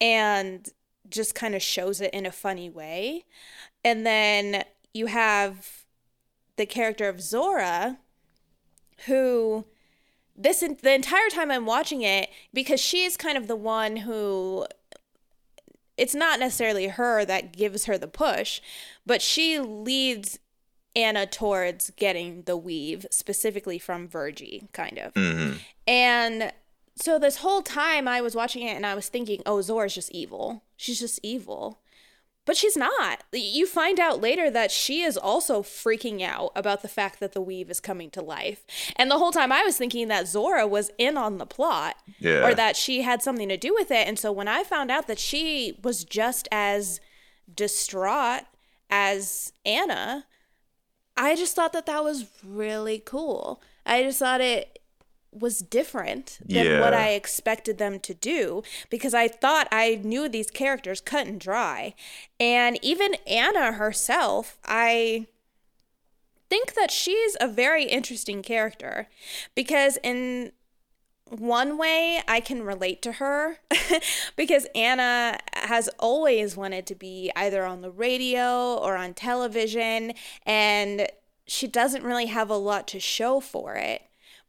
S2: and just kind of shows it in a funny way. And then you have the character of Zora, who this the entire time I'm watching it because she is kind of the one who it's not necessarily her that gives her the push, but she leads Anna towards getting the weave specifically from Virgie, kind of.
S3: Mm-hmm.
S2: And so this whole time I was watching it and I was thinking, oh, Zora's just evil. She's just evil. But she's not. You find out later that she is also freaking out about the fact that the weave is coming to life. And the whole time I was thinking that Zora was in on the plot
S3: yeah.
S2: or that she had something to do with it. And so when I found out that she was just as distraught as Anna, I just thought that that was really cool. I just thought it was different than yeah. what I expected them to do because I thought I knew these characters cut and dry. And even Anna herself, I think that she's a very interesting character because in one way I can relate to her <laughs> because Anna has always wanted to be either on the radio or on television and she doesn't really have a lot to show for it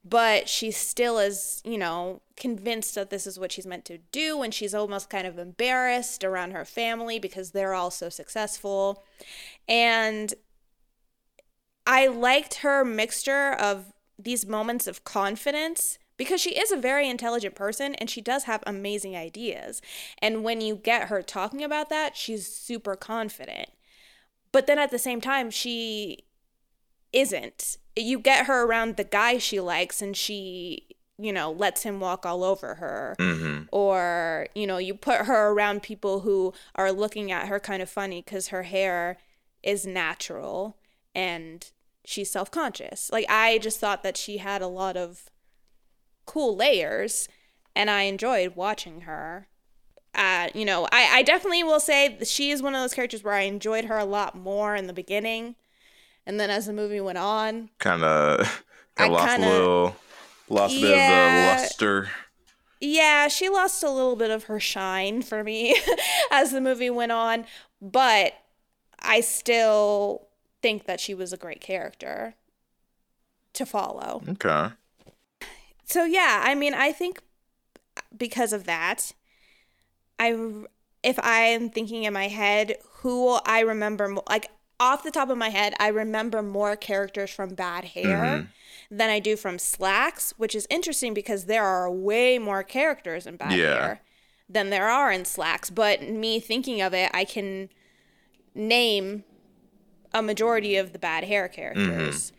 S2: but she still is, you know, convinced that this is what she's meant to do and she's almost kind of embarrassed around her family because they're all so successful. And I liked her mixture of these moments of confidence because she is a very intelligent person and she does have amazing ideas. And when you get her talking about that, she's super confident. but then at the same time, she isn't. You get her around the guy she likes, and she, you know, lets him walk all over her.
S3: hmm
S2: Or, you know, you put her around people who are looking at her kind of funny because her hair is natural and she's self conscious. Like, I just thought that she had a lot of cool layers, and I enjoyed watching her. Uh, you know, I, I definitely will say she is one of those characters where I enjoyed her a lot more in the beginning. And then as the movie went on,
S3: Kind of <laughs> lost
S2: kinda-
S3: a little, lost a bit of the luster.
S2: yeah, she lost a little bit of her shine for me <laughs> as the movie went on. But I still think that she was a great character to follow.
S3: Okay.
S2: So yeah, I mean, I think because of that, I if I am thinking in my head who will I remember like off the top of my head, I remember more characters from Bad Hair mm-hmm. than I do from Slaxx, which is interesting because there are way more characters in Bad
S3: Yeah.
S2: Hair than there are in Slaxx. But me thinking of it, I can name a majority of the Bad Hair characters. Mm-hmm.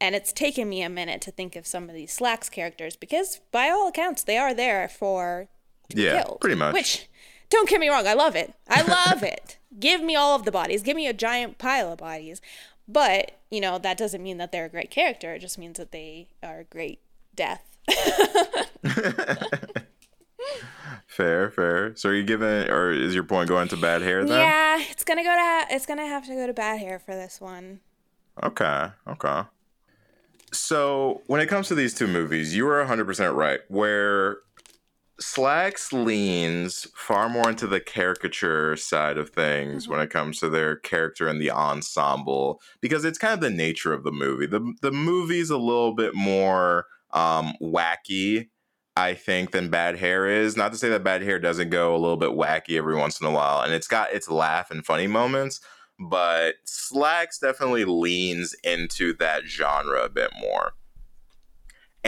S2: And it's taken me a minute to think of some of these Slaxx characters because, by all accounts, they are there for
S3: Yeah,
S2: killed.
S3: pretty much.
S2: Which, don't get me wrong, I love it. I love it. Give me all of the bodies. Give me a giant pile of bodies. But you know that doesn't mean that they're a great character. It just means that they are a great death. <laughs>
S3: Fair, fair. So are you giving, or is your point going to bad hair then?
S2: Yeah, it's gonna go to it's gonna have to go to bad hair for this one.
S3: Okay, okay. So when it comes to these two movies, you are 100% right. Where Slaxx leans far more into the caricature side of things when it comes to their character and the ensemble, because it's kind of the nature of the movie. The, the movie's a little bit more um, wacky, I think, than Bad Hair is. Not to say that Bad Hair doesn't go a little bit wacky every once in a while, and it's got its laugh and funny moments but Slaxx definitely leans into that genre a bit more.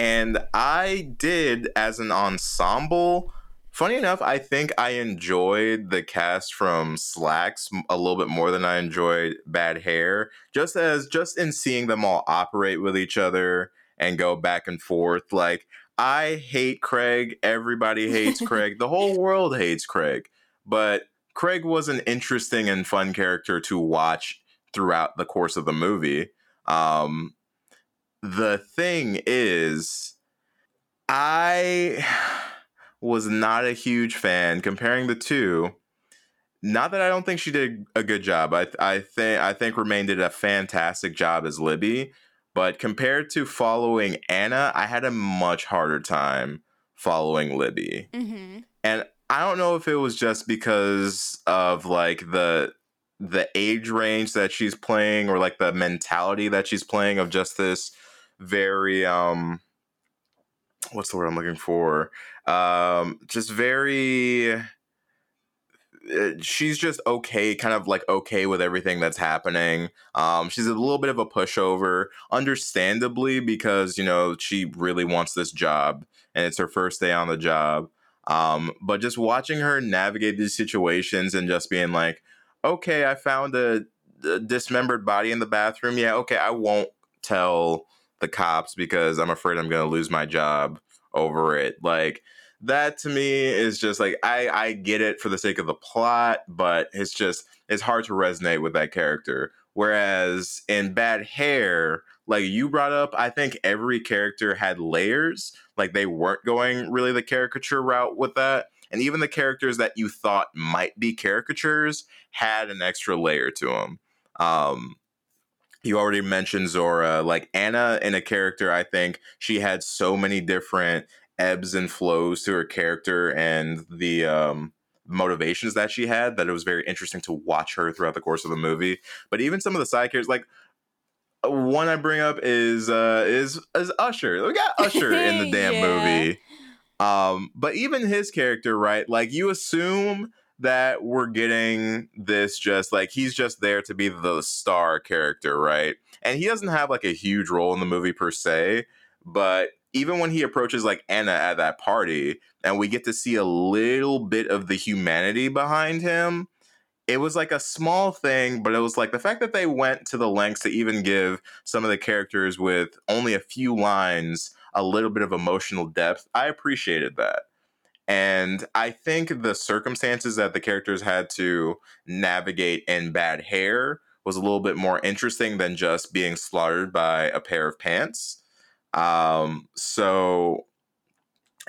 S3: And I did as an ensemble. Funny enough, I think I enjoyed the cast from Slaxx a little bit more than I enjoyed Bad Hair. Just as just in seeing them all operate with each other and go back and forth. Like I hate Craig. Everybody hates <laughs> Craig. The whole world hates Craig. But Craig was an interesting and fun character to watch throughout the course of the movie. Um, the thing is, I was not a huge fan comparing the two. Not that I don't think she did a good job. I I think I think Romane did a fantastic job as Libby, but compared to following Anna, I had a much harder time following Libby
S2: Mm-hmm.
S3: and I don't know if it was just because of like the the age range that she's playing or like the mentality that she's playing of just this very um what's the word I'm looking for? Um just very uh, she's just okay kind of like okay with everything that's happening. Um she's a little bit of a pushover understandably because you know she really wants this job and it's her first day on the job. Um, but just watching her navigate these situations and just being like, okay, I found a, a dismembered body in the bathroom. Yeah, okay, I won't tell the cops because I'm afraid I'm going to lose my job over it. Like, that to me is just like I I get it for the sake of the plot, but it's just it's hard to resonate with that character. Whereas in Bad Hair, like you brought up, I think every character had layers. Like they weren't going really the caricature route with that. And even the characters that you thought might be caricatures had an extra layer to them. Um, you already mentioned Zora. Like Anna in a character, I think she had so many different ebbs and flows to her character and the um, motivations that she had that it was very interesting to watch her throughout the course of the movie. But even some of the side characters, like one I bring up is uh is is Usher. We got <laughs> Usher in the damn
S2: Yeah.
S3: movie. Um, but even his character, right? Like you assume that we're getting this just like he's just there to be the star character, right? And he doesn't have like a huge role in the movie per se, but even when he approaches like Anna at that party and we get to see a little bit of the humanity behind him, it was like a small thing, but it was like the fact that they went to the lengths to even give some of the characters with only a few lines a little bit of emotional depth. I appreciated that. And I think the circumstances that the characters had to navigate in bad hair was a little bit more interesting than just being slaughtered by a pair of pants. Um, so,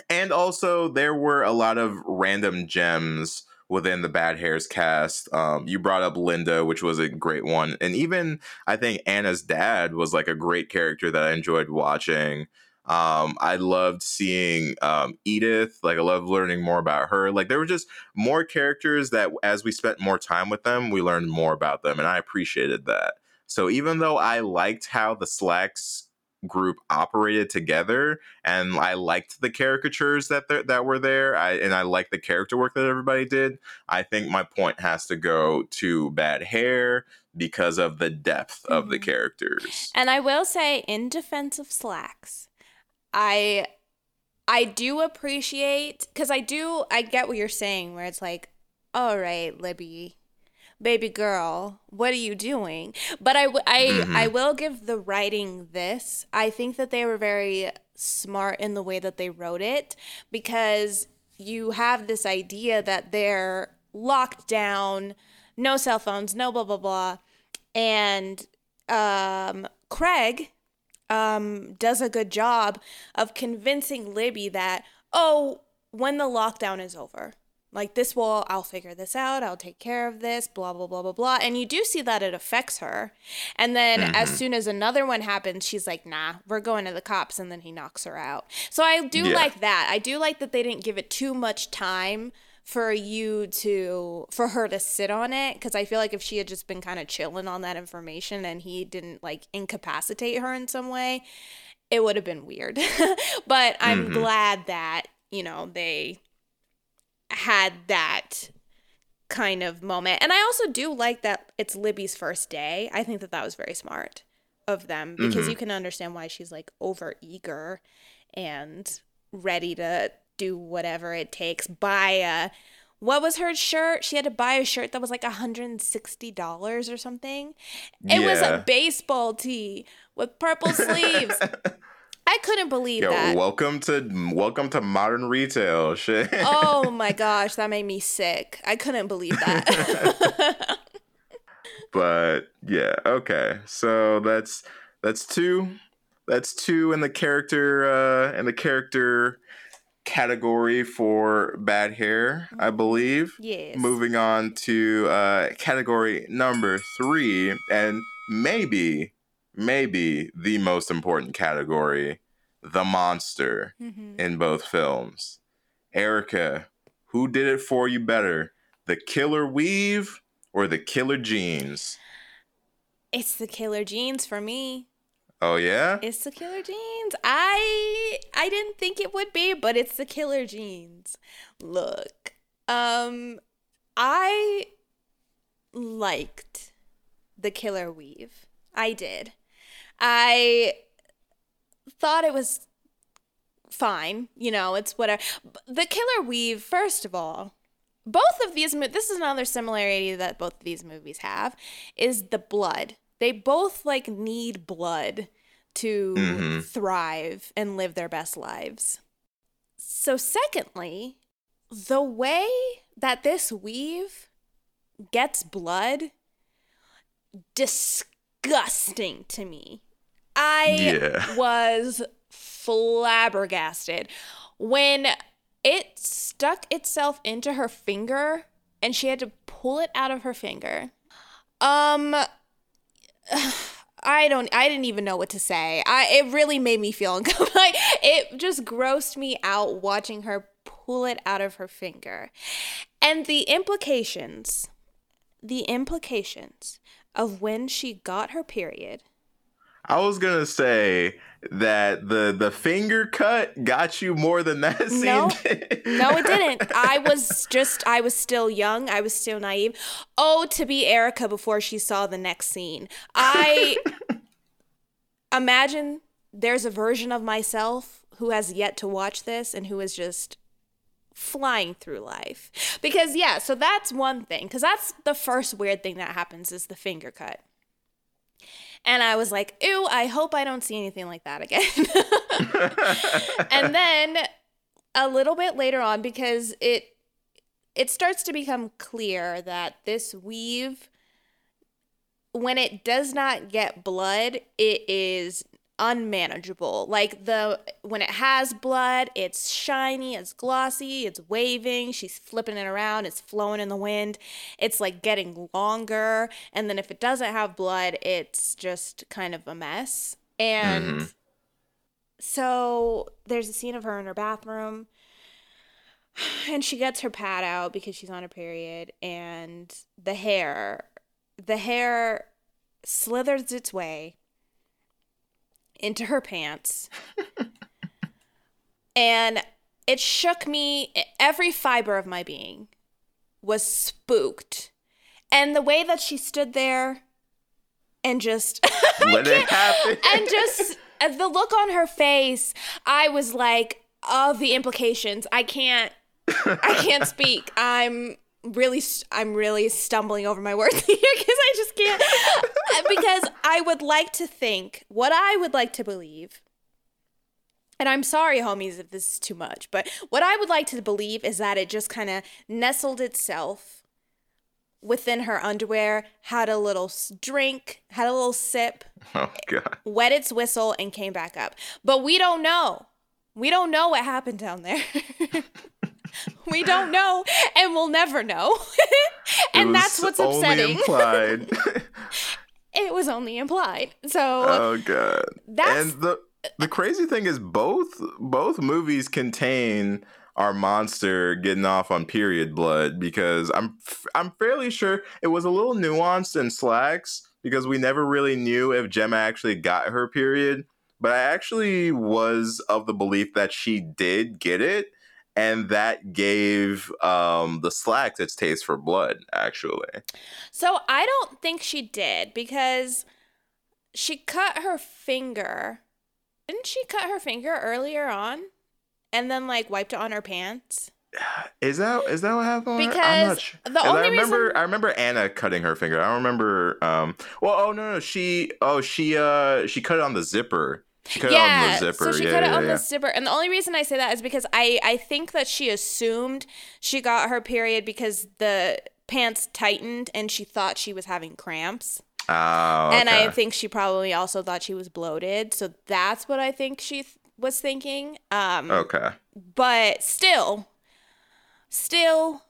S3: and also there were a lot of random gems within the Bad Hairs cast. Um, you brought up Linda, which was a great one, and even I think Anna's dad was like a great character that I enjoyed watching. Um, I loved seeing um, Edith. Like, I love learning more about her. Like, there were just more characters that, as we spent more time with them, we learned more about them, and I appreciated that. So, even though I liked how the Slaxx group operated together and I liked the caricatures that that were there I, and I liked the character work that everybody did I think my point has to go to bad hair because of the depth mm-hmm. of the mm-hmm. characters
S2: and I will say in defense of Slaxx I I do appreciate because I do I get what you're saying where it's like, all right, Libby, baby girl, what are you doing? But I I mm-hmm. I will give the writing this. I think that they were very smart in the way that they wrote it because you have this idea that they're locked down, no cell phones, no blah blah blah, and um, Craig um, does a good job of convincing Libby that, oh, when the lockdown is over, like this will, I'll figure this out, I'll take care of this, blah, blah, blah, blah, blah. And you do see that it affects her. And then mm-hmm. as soon as another one happens, she's like, nah, we're going to the cops. And then he knocks her out. So I do yeah. like that. I do like that they didn't give it too much time for you to for her to sit on it because i feel like if she had just been kind of chilling on that information and he didn't like incapacitate her in some way it would have been weird <laughs> but i'm mm-hmm. glad that you know they had that kind of moment and i also do like that it's libby's first day i think that that was very smart of them because mm-hmm. you can understand why she's like over eager and ready to do whatever it takes. Buy a what was her shirt? She had to buy a shirt that was like $160 or something. It yeah. was a baseball tee with purple sleeves. <laughs> I couldn't believe Yo, that.
S3: Welcome to welcome to modern retail. Shit.
S2: Oh <laughs> my gosh, that made me sick. I couldn't believe that. <laughs>
S3: but yeah, okay. So that's that's two. That's two in the character uh in the character category for bad hair, I mm-hmm. believe.
S2: Yes.
S3: Moving on to uh, category number three, and maybe, maybe the most important category, the monster mm-hmm. in both films. Erica, who did it for you better, the killer weave or the killer jeans?
S2: It's the killer jeans for me.
S3: Oh yeah?
S2: It's the killer jeans. I I didn't think it would be, but it's the killer jeans. Look. Um I liked the killer weave. I did. I thought it was fine, you know, it's whatever. The killer weave, first of all, both of these this is another similarity that both of these movies have is the blood they both like need blood to mm-hmm. thrive and live their best lives. So, secondly, the way that this weave gets blood, disgusting to me. I yeah. <laughs> was flabbergasted when it stuck itself into her finger and she had to pull it out of her finger. Um I don't I didn't even know what to say. I it really made me feel <laughs> uncomfortable. like it just grossed me out watching her pull it out of her finger. And the implications the implications of when she got her period.
S3: I was going to say that the the finger cut got you more than that <laughs> scene.
S2: No, no, it didn't. <laughs> I was just I was still young. I was still naive. Oh, to be Erica before she saw the next scene. I <laughs> imagine there's a version of myself who has yet to watch this and who is just flying through life. Because yeah, so that's one thing cuz that's the first weird thing that happens is the finger cut. And I was like, "Ew, I hope I don't see anything like that again." <laughs> and then a little bit later on because it it starts to become clear that this weave when it does not get blood, it is unmanageable. Like the when it has blood, it's shiny, it's glossy, it's waving, she's flipping it around, it's flowing in the wind. It's like getting longer, and then if it doesn't have blood, it's just kind of a mess. And mm-hmm. so there's a scene of her in her bathroom <sighs> and she gets her pad out because she's on her period and the hair the hair slithers its way into her pants. and it shook me. Every fiber of my being was spooked. And the way that she stood there and just <laughs>
S3: let it happen.
S2: and just the look on her face, I was like, of the implications. I can't I can't speak. I'm really I'm really stumbling over my words <laughs> here because I just can't <laughs> because I would like to think what I would like to believe and I'm sorry homies if this is too much but what I would like to believe is that it just kind of nestled itself within her underwear had a little drink had a little sip <laughs>
S3: oh god.
S2: wet its whistle and came back up. But we don't know. We don't know what happened down there. <laughs> We don't know and we'll never know. and that's what's upsetting. It was only implied. So
S3: Oh god. That's and the the crazy thing is both both movies contain our monster getting off on period blood because I'm I'm fairly sure it was a little nuanced in Slaxx because we never really knew if Gemma actually got her period, but I actually was of the belief that she did get it and that gave um, the slacks its taste for blood actually
S2: so i don't think she did because she cut her finger didn't she cut her finger earlier on and then like wiped it on her pants <sighs>
S3: is that is that what happened?
S2: Because sure. the only
S3: I remember
S2: reason...
S3: I remember Anna cutting her finger. I don't remember. Um. Well, oh no, no, she oh she uh she cut it on the zipper she cut yeah, it on the zipper.
S2: So she
S3: yeah,
S2: cut
S3: yeah,
S2: it on
S3: yeah.
S2: the zipper. And the only reason I say that is because I, I think that she assumed she got her period because the pants tightened and she thought she was having cramps.
S3: Oh, okay.
S2: And I think she probably also thought she was bloated. So that's what I think she th- was thinking. Um,
S3: okay.
S2: But still, still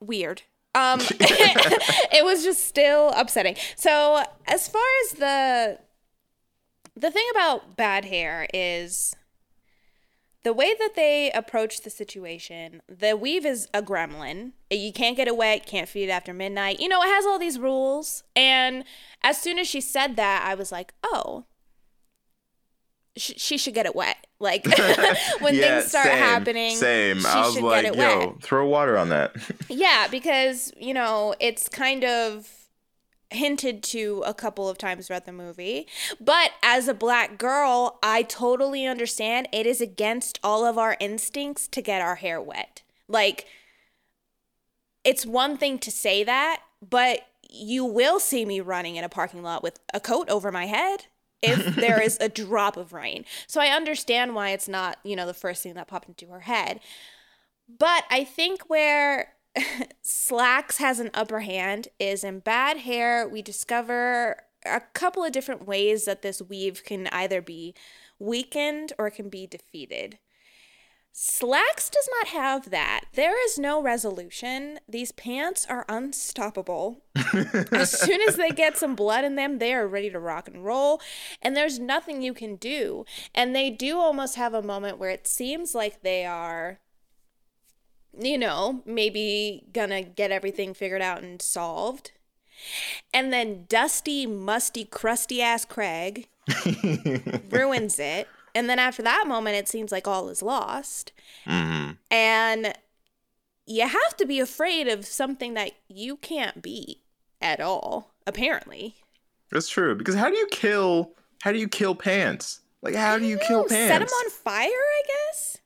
S2: weird. Um, <laughs> <laughs> it was just still upsetting. So as far as the the thing about bad hair is the way that they approach the situation, the weave is a gremlin. You can't get it wet, can't feed it after midnight. You know, it has all these rules. And as soon as she said that, I was like, oh, sh- she should get it wet. Like <laughs> when
S3: yeah,
S2: things start
S3: same,
S2: happening,
S3: same. I was like, yo,
S2: wet.
S3: throw water on that. <laughs>
S2: yeah, because you know it's kind of hinted to a couple of times throughout the movie. But as a black girl, I totally understand it is against all of our instincts to get our hair wet. Like, it's one thing to say that, but you will see me running in a parking lot with a coat over my head if <laughs> there is a drop of rain. So I understand why it's not, you know, the first thing that popped into her head. But I think where Slaxx has an upper hand is in bad hair. We discover a couple of different ways that this weave can either be weakened or can be defeated. Slaxx does not have that. There is no resolution. These pants are unstoppable. <laughs> as soon as they get some blood in them, they are ready to rock and roll, and there's nothing you can do. And they do almost have a moment where it seems like they are you know, maybe gonna get everything figured out and solved. And then dusty, musty, crusty ass Craig <laughs> ruins it. And then after that moment, it seems like all is lost.
S3: Mm-hmm.
S2: And you have to be afraid of something that you can't beat at all, apparently.
S3: That's true. Because how do you kill how do you kill pants? Like how do you kill pants?
S2: Set them on fire, I guess.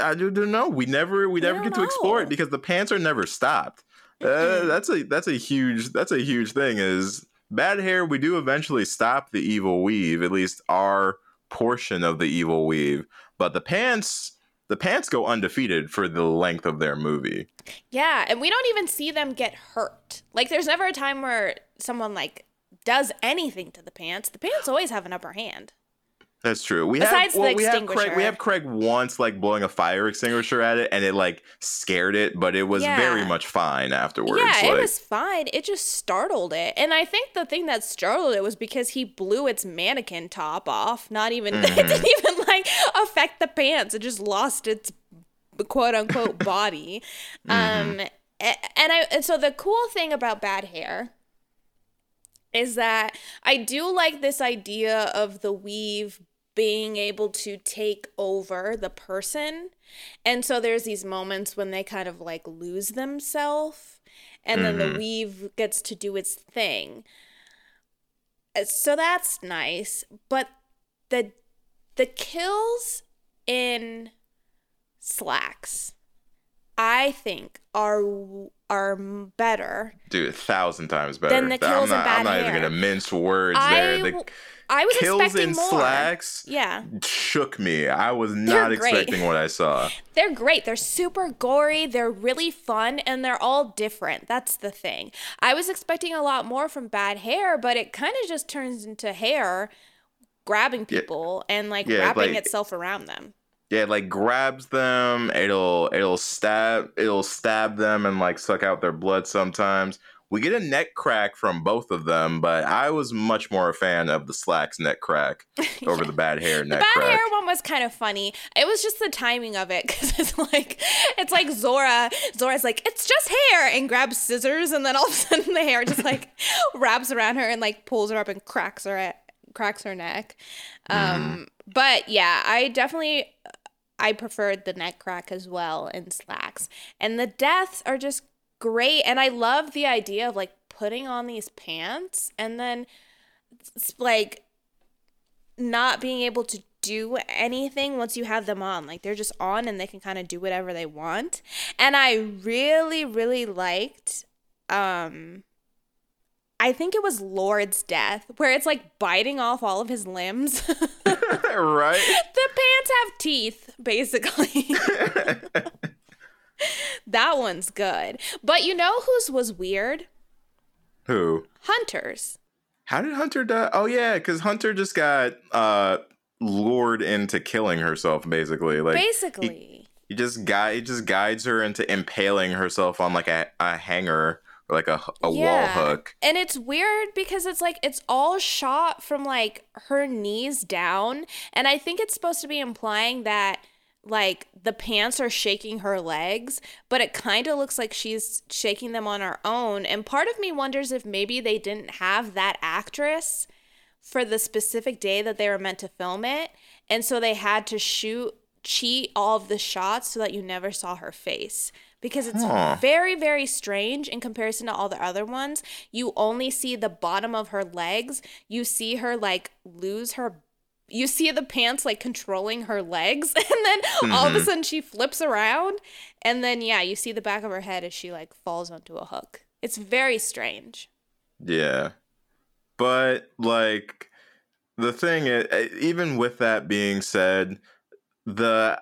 S3: I don't know. We never we, never get to explore it because the pants are never stopped. Uh, that's a that's a huge that's a huge thing. Is bad hair? We do eventually stop the evil weave, at least our portion of the evil weave. But the pants, the pants go undefeated for the length of their movie.
S2: Yeah, and we don't even see them get hurt. Like there's never a time where someone like does anything to the pants. The pants always have an upper hand.
S3: That's true. We
S2: Besides
S3: have
S2: the
S3: well, we have Craig. We have Craig once like blowing a fire extinguisher at it, and it like scared it, but it was very much fine afterwards.
S2: yeah,
S3: like,
S2: it was fine. It just startled it. And I think the thing that startled it was because he blew its mannequin top off. Not even <laughs> it
S3: Mhm.
S2: didn't even like affect the pants. It just lost its quote unquote body. <laughs>
S3: Mm-hmm.
S2: Um and I and so the cool thing about bad hair is that I do like this idea of the weave being able to take over the person. And so there's these moments when they kind of like lose themselves and then the
S3: Mhm.
S2: weave gets to do its thing. Uh, So that's nice, but the the kills in Slaxx I think are are better
S3: dude, a thousand times better.
S2: Than the
S3: I'm
S2: kills in
S3: not,
S2: bad
S3: I'm not even gonna mince words
S2: I
S3: there. The
S2: I was
S3: kills
S2: expecting
S3: in
S2: more.
S3: Slaxx
S2: Yeah.
S3: shook me. I was not expecting what I saw. <laughs>
S2: They're great. They're super gory. They're really fun and they're all different. That's the thing. I was expecting a lot more from bad hair, but it kind of just turns into hair grabbing
S3: Yeah.
S2: people and like
S3: Yeah,
S2: wrapping
S3: like-
S2: itself around them.
S3: Yeah, it, like grabs them. It'll it'll stab it'll stab them and like suck out their blood sometimes. We get a neck crack from both of them, but I was much more a fan of the Slaxx neck crack <laughs> over the bad hair
S2: The
S3: neck
S2: bad
S3: crack.
S2: hair one was kind of funny. It was just the timing of it because it's like it's like Zora. Zora's like it's just hair and grabs scissors, and then all of a sudden the hair just like <laughs> wraps around her and like pulls her up and cracks her at, cracks her neck. Um, but yeah, I definitely I preferred the neck crack as well in Slaxx, and the deaths are just great. And I love the idea of like putting on these pants and then like not being able to do anything once you have them on. Like they're just on and they can kind of do whatever they want. And I really, really liked um I think it was Lord's death, where it's like biting off all of his limbs. <laughs>
S3: Right.
S2: The pants have teeth, basically. <laughs> that one's good. But you know whose was weird?
S3: Who?
S2: Hunters.
S3: How did Hunter die? Oh yeah, because Hunter just got uh lured into killing herself, basically. Like
S2: basically.
S3: he just guide he just guides her into impaling herself on like a, a hanger like a, a wall hook.
S2: And it's weird because it's like it's all shot from like her knees down. And I think it's supposed to be implying that like the pants are shaking her legs, but it kind of looks like she's shaking them on her own. And part of me wonders if maybe they didn't have that actress for the specific day that they were meant to film it. And so they had to shoot cheat all of the shots so that you never saw her face because it's
S3: Huh.
S2: very very strange in comparison to all the other ones you only see the bottom of her legs you see her like lose her you see the pants like controlling her legs <laughs> and then all of a
S3: Mhm.
S2: sudden she flips around and then yeah you see the back of her head as she like falls onto a hook it's very strange
S3: Yeah. But like the thing is even with that being said, the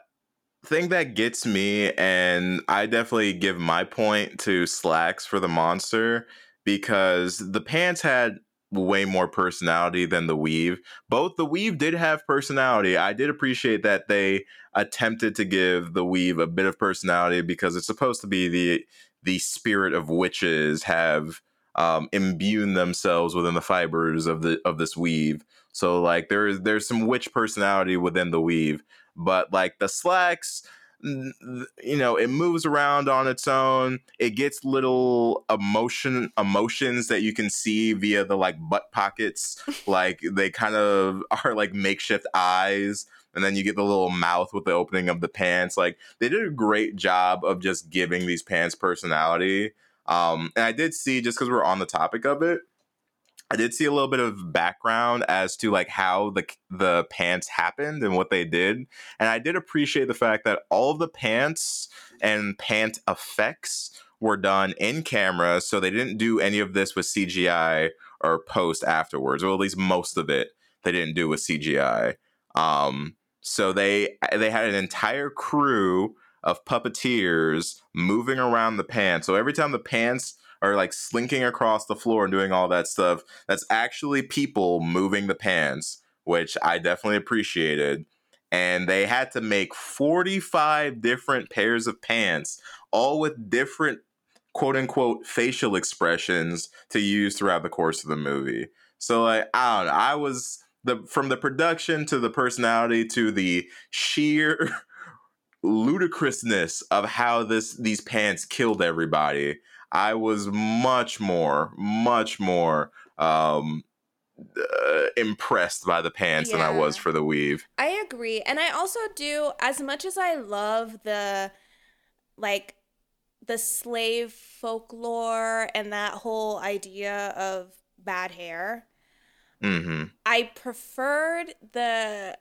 S3: thing that gets me and I definitely give my point to Slaxx for the monster because the pants had way more personality than the weave. Both the weave did have personality. I did appreciate that they attempted to give the weave a bit of personality because it's supposed to be the the spirit of witches have um, imbue themselves within the fibers of the of this weave. So like there is there's some witch personality within the weave, but like the Slaxx, you know, it moves around on its own. It gets little emotion emotions that you can see via the like butt pockets. <laughs> like they kind of <laughs> are like makeshift eyes. And then you get the little mouth with the opening of the pants. Like they did a great job of just giving these pants personality. Um, and I did see just because we're on the topic of it, I did see a little bit of background as to like how the the pants happened and what they did, and I did appreciate the fact that all of the pants and pant effects were done in camera, so they didn't do any of this with CGI or post afterwards, or at least most of it they didn't do with CGI. Um, so they they had an entire crew of puppeteers moving around the pants. So every time the pants are like slinking across the floor and doing all that stuff, that's actually people moving the pants, which I definitely appreciated. And they had to make 45 different pairs of pants, all with different quote unquote facial expressions to use throughout the course of the movie. So like I don't know, I was the from the production to the personality to the sheer <laughs> ludicrousness of how this these pants killed everybody i was much more much more um uh, impressed by the pants yeah. than i was for the weave
S2: i agree and i also do as much as i love the like the slave folklore and that whole idea of bad hair
S3: Mm-hmm.
S2: I preferred the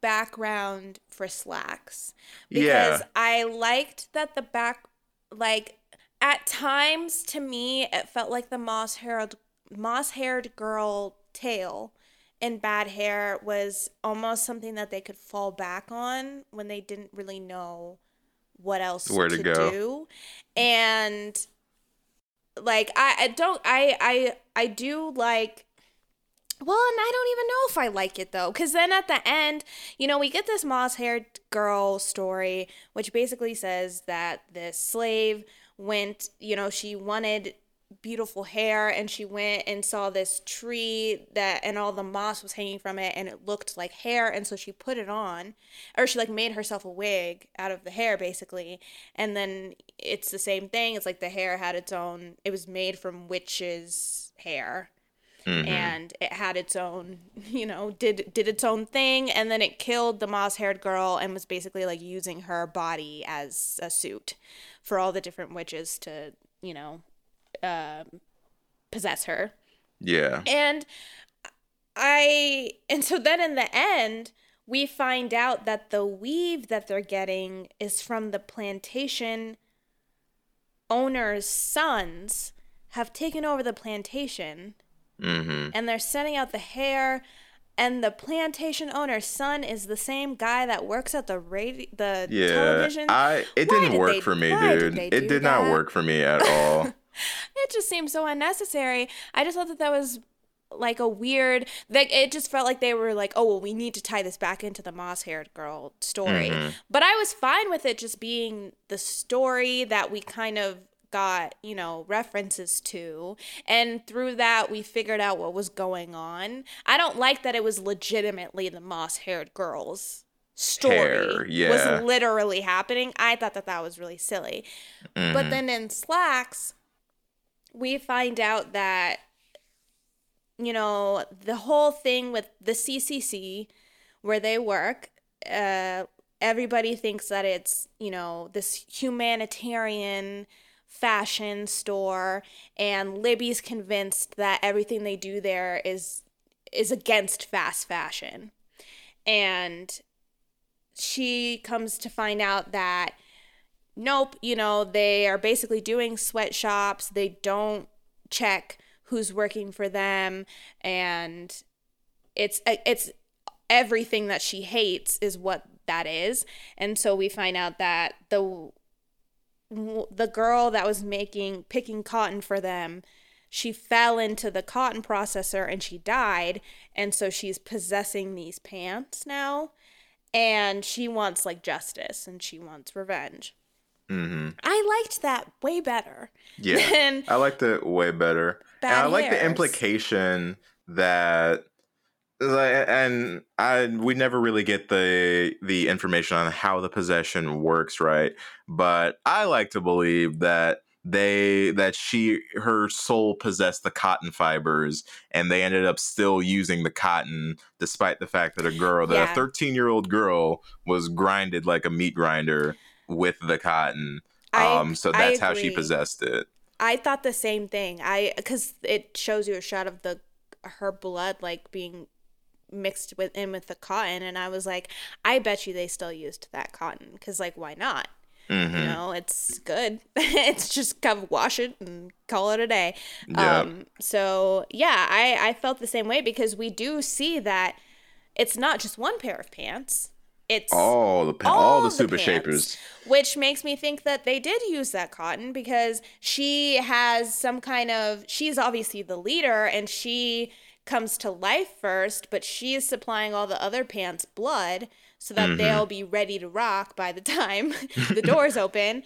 S2: background for Slaxx because yeah. I liked that the back, like at times to me, it felt like the moss haired moss haired girl tale in bad hair was almost something that they could fall back on when they didn't really know what else
S3: where to, to go.
S2: do. And like I, I don't i i i do like well, and I don't even know if I like it though, because then at the end, you know, we get this moss haired girl story, which basically says that this slave went, you know, she wanted beautiful hair and she went and saw this tree that and all the moss was hanging from it and it looked like hair. And so she put it on or she like made herself a wig out of the hair basically. And then it's the same thing. It's like the hair had its own it was made from witches hair Mm-hmm. and it had its own <laughs> you know did did its own thing and then it killed the moss-haired girl and was basically like using her body as a suit for all the different witches to you know um, possess her
S3: yeah
S2: and i and so then in the end we find out that the weave that they're getting is from the plantation owner's sons have taken over the plantation
S3: Mm-hmm.
S2: And they're setting out the hair. And the plantation owner's son is the same guy that works at the radio, the
S3: yeah,
S2: television.
S3: I it
S2: Why
S3: didn't
S2: did
S3: work
S2: they,
S3: for me, dude. It did
S2: that?
S3: not work for me at all. <laughs>
S2: it just seems so unnecessary. I just thought that that was like a weird like it just felt like they were like oh well we need to tie this back into the moss haired girl story
S3: mm-hmm.
S2: but i was fine with it just being the story that we kind of got, you know, references to. And through that, we figured out what was going on. I don't like that it was legitimately the moss haired girl's story
S3: Hair, yeah.
S2: was literally happening. I thought that that was really silly.
S3: Mm-hmm.
S2: But then in Slaxx, we find out that, you know, the whole thing with the CCC where they work, uh, everybody thinks that it's, you know, this humanitarian fashion store and Libby's convinced that everything they do there is is against fast fashion. And she comes to find out that nope, you know, they are basically doing sweatshops. They don't check who's working for them and it's it's everything that she hates is what that is. And so we find out that the the girl that was making picking cotton for them she fell into the cotton processor and she died. And so she's possessing these pants now. And she wants like justice and she wants revenge.
S3: Mm-hmm.
S2: i liked that way better
S3: yeah. <laughs> i liked it way better. And i like the implication that and I we never really get the the information on how the possession works, right? But I like to believe that they that she her soul possessed the cotton fibers and they ended up still using the cotton despite the fact that a girl that yeah. a 13 year old girl was grinded like a meat grinder with the cotton um so that's how she possessed it
S2: i thought the same thing i because it shows you a shot of the her blood like being mixed with in with the cotton and I was like, I bet you they still used that cotton because like why not?
S3: Mm-hmm.
S2: You know, it's good. <laughs> it's just come wash it and call it a day.
S3: Yeah.
S2: Um, so yeah, I I felt the same way because we do see that it's not just one pair of pants. It's
S3: all the pa- all, the
S2: of
S3: super
S2: pants,
S3: shapers.
S2: which makes me think that they did use that cotton because she has some kind of she's obviously the leader and she comes to life first, but she is supplying all the other pants blood so that
S3: Mm-hmm.
S2: they'll be ready to rock by the time <laughs> the doors <laughs> open.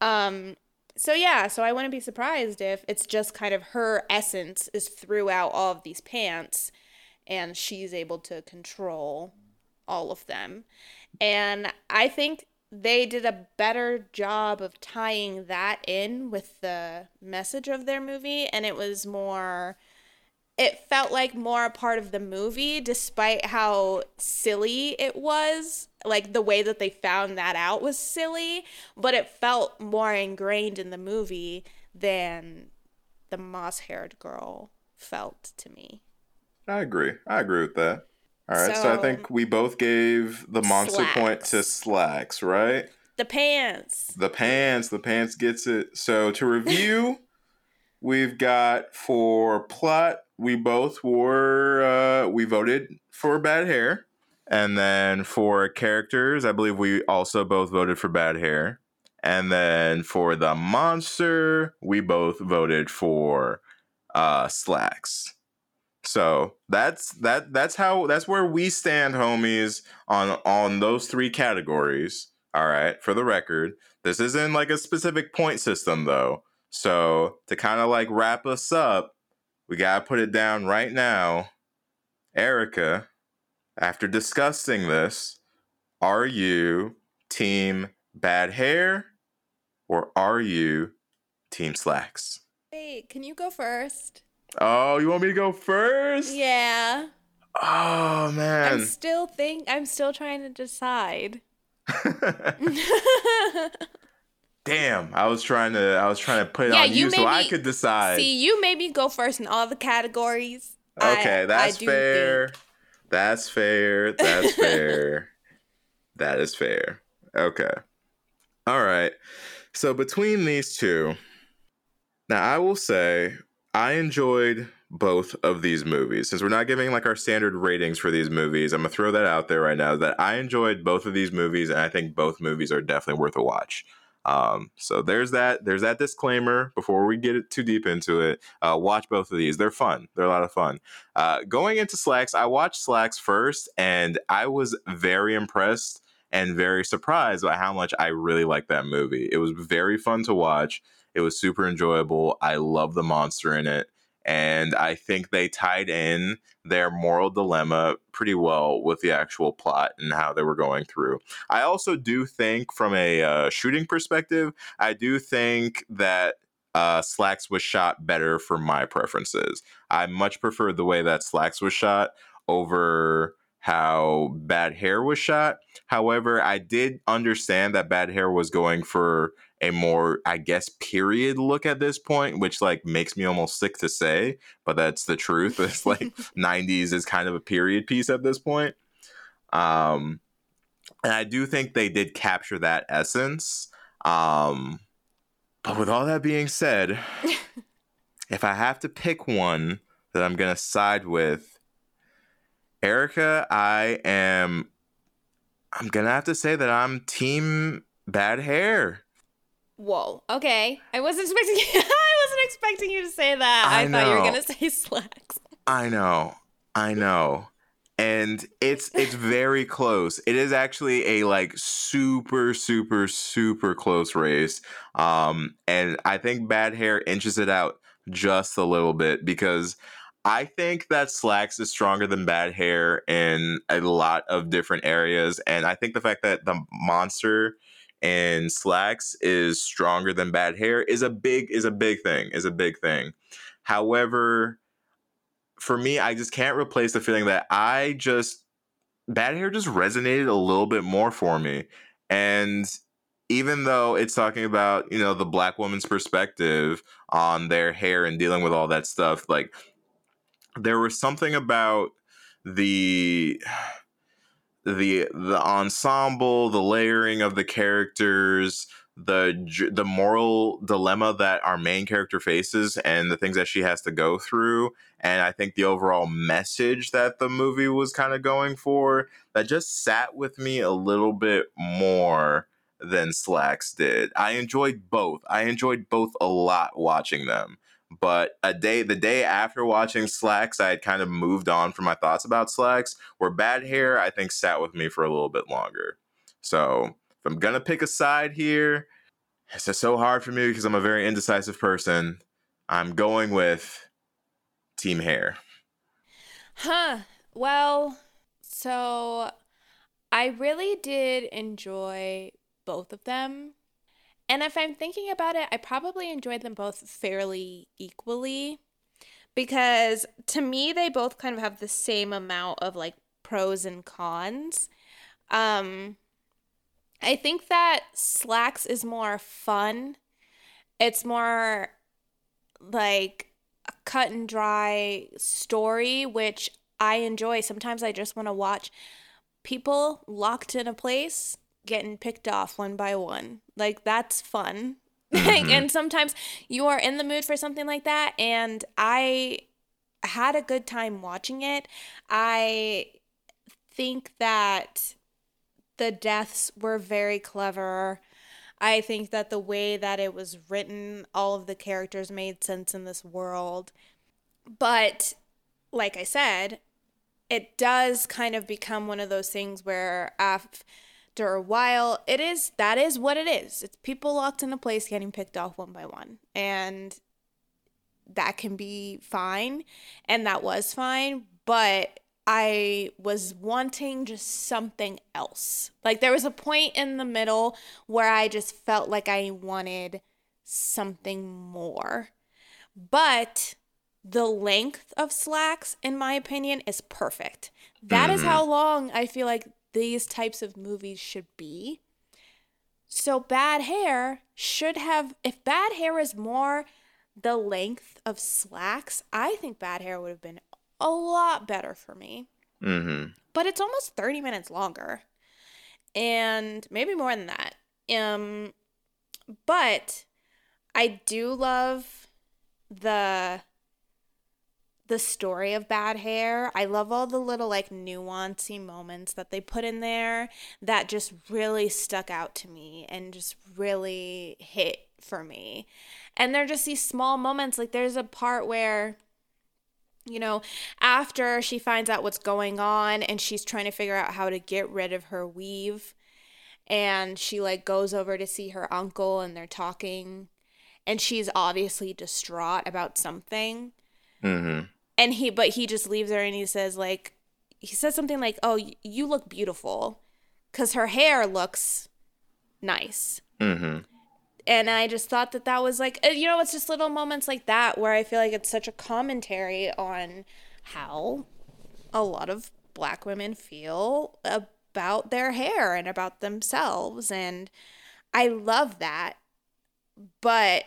S2: Um so yeah, so I wouldn't be surprised if it's just kind of her essence is throughout all of these pants and she's able to control all of them. And I think they did a better job of tying that in with the message of their movie and it was more it felt like more a part of the movie despite how silly it was like the way that they found that out was silly but it felt more ingrained in the movie than the moss-haired girl felt to me
S3: I agree. I agree with that. All right, so, I think we both gave the monster point to Slaxx, right?
S2: the pants
S3: The pants, the pants gets it. So to review, <laughs> we've got for plot, we both were uh we voted for bad hair. And then for characters, I believe we also both voted for bad hair. And then for the monster, we both voted for uh Slaxx. So that's that that's how that's where we stand, homies, on on those three categories. All right, for the record. This isn't like a specific point system though. So to kind of like wrap us up, we gotta put it down right now. Erica, after discussing this, are you team bad hair or are you team Slaxx?
S2: wait can you go first
S3: Oh, you want me to go first?
S2: yeah
S3: Oh man.
S2: i'm still think i'm still trying to decide <laughs> <laughs>
S3: Damn, I was trying to I was trying to put it
S2: Yeah,
S3: on
S2: you
S3: you, so I could decide.
S2: See, you made me go first in all the categories.
S3: Okay,
S2: I
S3: that's
S2: do
S3: fair.
S2: think-
S3: That's fair. That's <laughs> fair. that is fair. Okay. All right. So between these two, now I will say I enjoyed both of these movies. Since we're not giving like our standard ratings for these movies, I'm gonna throw that out there right now that I enjoyed both of these movies, and I think both movies are definitely worth a watch. Um, so there's that. There's that disclaimer before we get too deep into it. Uh, watch both of these; they're fun. They're a lot of fun. Uh, going into Slaxx, I watched Slaxx first, and I was very impressed and very surprised by how much I really liked that movie. It was very fun to watch. It was super enjoyable. I love the monster in it. And I think they tied in their moral dilemma pretty well with the actual plot and how they were going through. I also do think, from a uh, shooting perspective, I do think that uh, Slaxx was shot better for my preferences. I much preferred the way that Slaxx was shot over how Bad Hair was shot. However, I did understand that Bad Hair was going for a more, I guess, period look at this point, which like makes me almost sick to say, but that's the truth. <laughs> It's like <laughs> 90s is kind of a period piece at this point. Um, and I do think they did capture that essence. Um, but with all that being said, <laughs> if I have to pick one that I'm gonna side with, Erica, I am. I'm gonna have to say that I'm team bad hair.
S2: Whoa. Okay. I wasn't expecting. <laughs> I wasn't expecting you to say that. I,
S3: I
S2: thought you were gonna say Slaxx.
S3: I know, I know, and it's it's very close. It is actually a like super super super close race. Um, and I think bad hair inches it out just a little bit because I think that Slaxx is stronger than bad hair in a lot of different areas, and I think the fact that the monster in Slaxx is stronger than bad hair is a big is a big thing is a big thing. However, for me, I just can't replace the feeling that I just bad hair just resonated a little bit more for me. And even though it's talking about, you know, the black woman's perspective on their hair and dealing with all that stuff, like there was something about the the the ensemble, the layering of the characters, the the moral dilemma that our main character faces and the things that she has to go through and i think the overall message that the movie was kind of going for that just sat with me a little bit more than Slaxx did. I enjoyed both. I enjoyed both a lot watching them but a day the day after watching Slaxx i had kind of moved on from my thoughts about Slaxx where bad hair i think sat with me for a little bit longer so if I'm gonna pick a side here, it's just so hard for me because I'm a very indecisive person. I'm going with Team Hair.
S2: Huh. Well, so I really did enjoy both of them. And if I'm thinking about it, I probably enjoyed them both fairly equally because to me they both kind of have the same amount of like pros and cons. Um I think that Slaxx is more fun. It's more like a cut and dry story, which I enjoy. Sometimes I just want to watch people locked in a place getting picked off one by one. Like that's fun. <laughs> Mm-hmm. and sometimes you are in the mood for something like that and I had a good time watching it. I think that the deaths were very clever. I think that the way that it was written, all of the characters made sense in this world. But like I said, it does kind of become one of those things where after a while, it is that is what it is. It's people locked in a place getting picked off one by one. And that can be fine. And that was fine. But I was wanting just something else. Like there was a point in the middle where I just felt like I wanted something more. But the length of Slaxx, in my opinion, is perfect. That mm-hmm. is how long I feel like these types of movies should be. So, bad hair should have, if bad hair is more the length of Slaxx, I think bad hair would have been a lot better for me. Mm-hmm. But it's almost 30 minutes longer. And maybe more than that. Um, but I do love the the story of bad hair. I love all the little like nuancy moments that they put in there that just really stuck out to me and just really hit for me. And they're just these small moments like there's a part where you know, after she finds out what's going on and she's trying to figure out how to get rid of her weave and she like goes over to see her uncle and they're talking and she's obviously distraught about something. Mm-hmm. And he but he just leaves her and he says like he says something like, "Oh, you look beautiful." Cuz her hair looks nice. Mm-hmm and I just thought that that was like uh, you know it's just little moments like that where I feel like it's such a commentary on how a lot of black women feel about their hair and about themselves and I love that but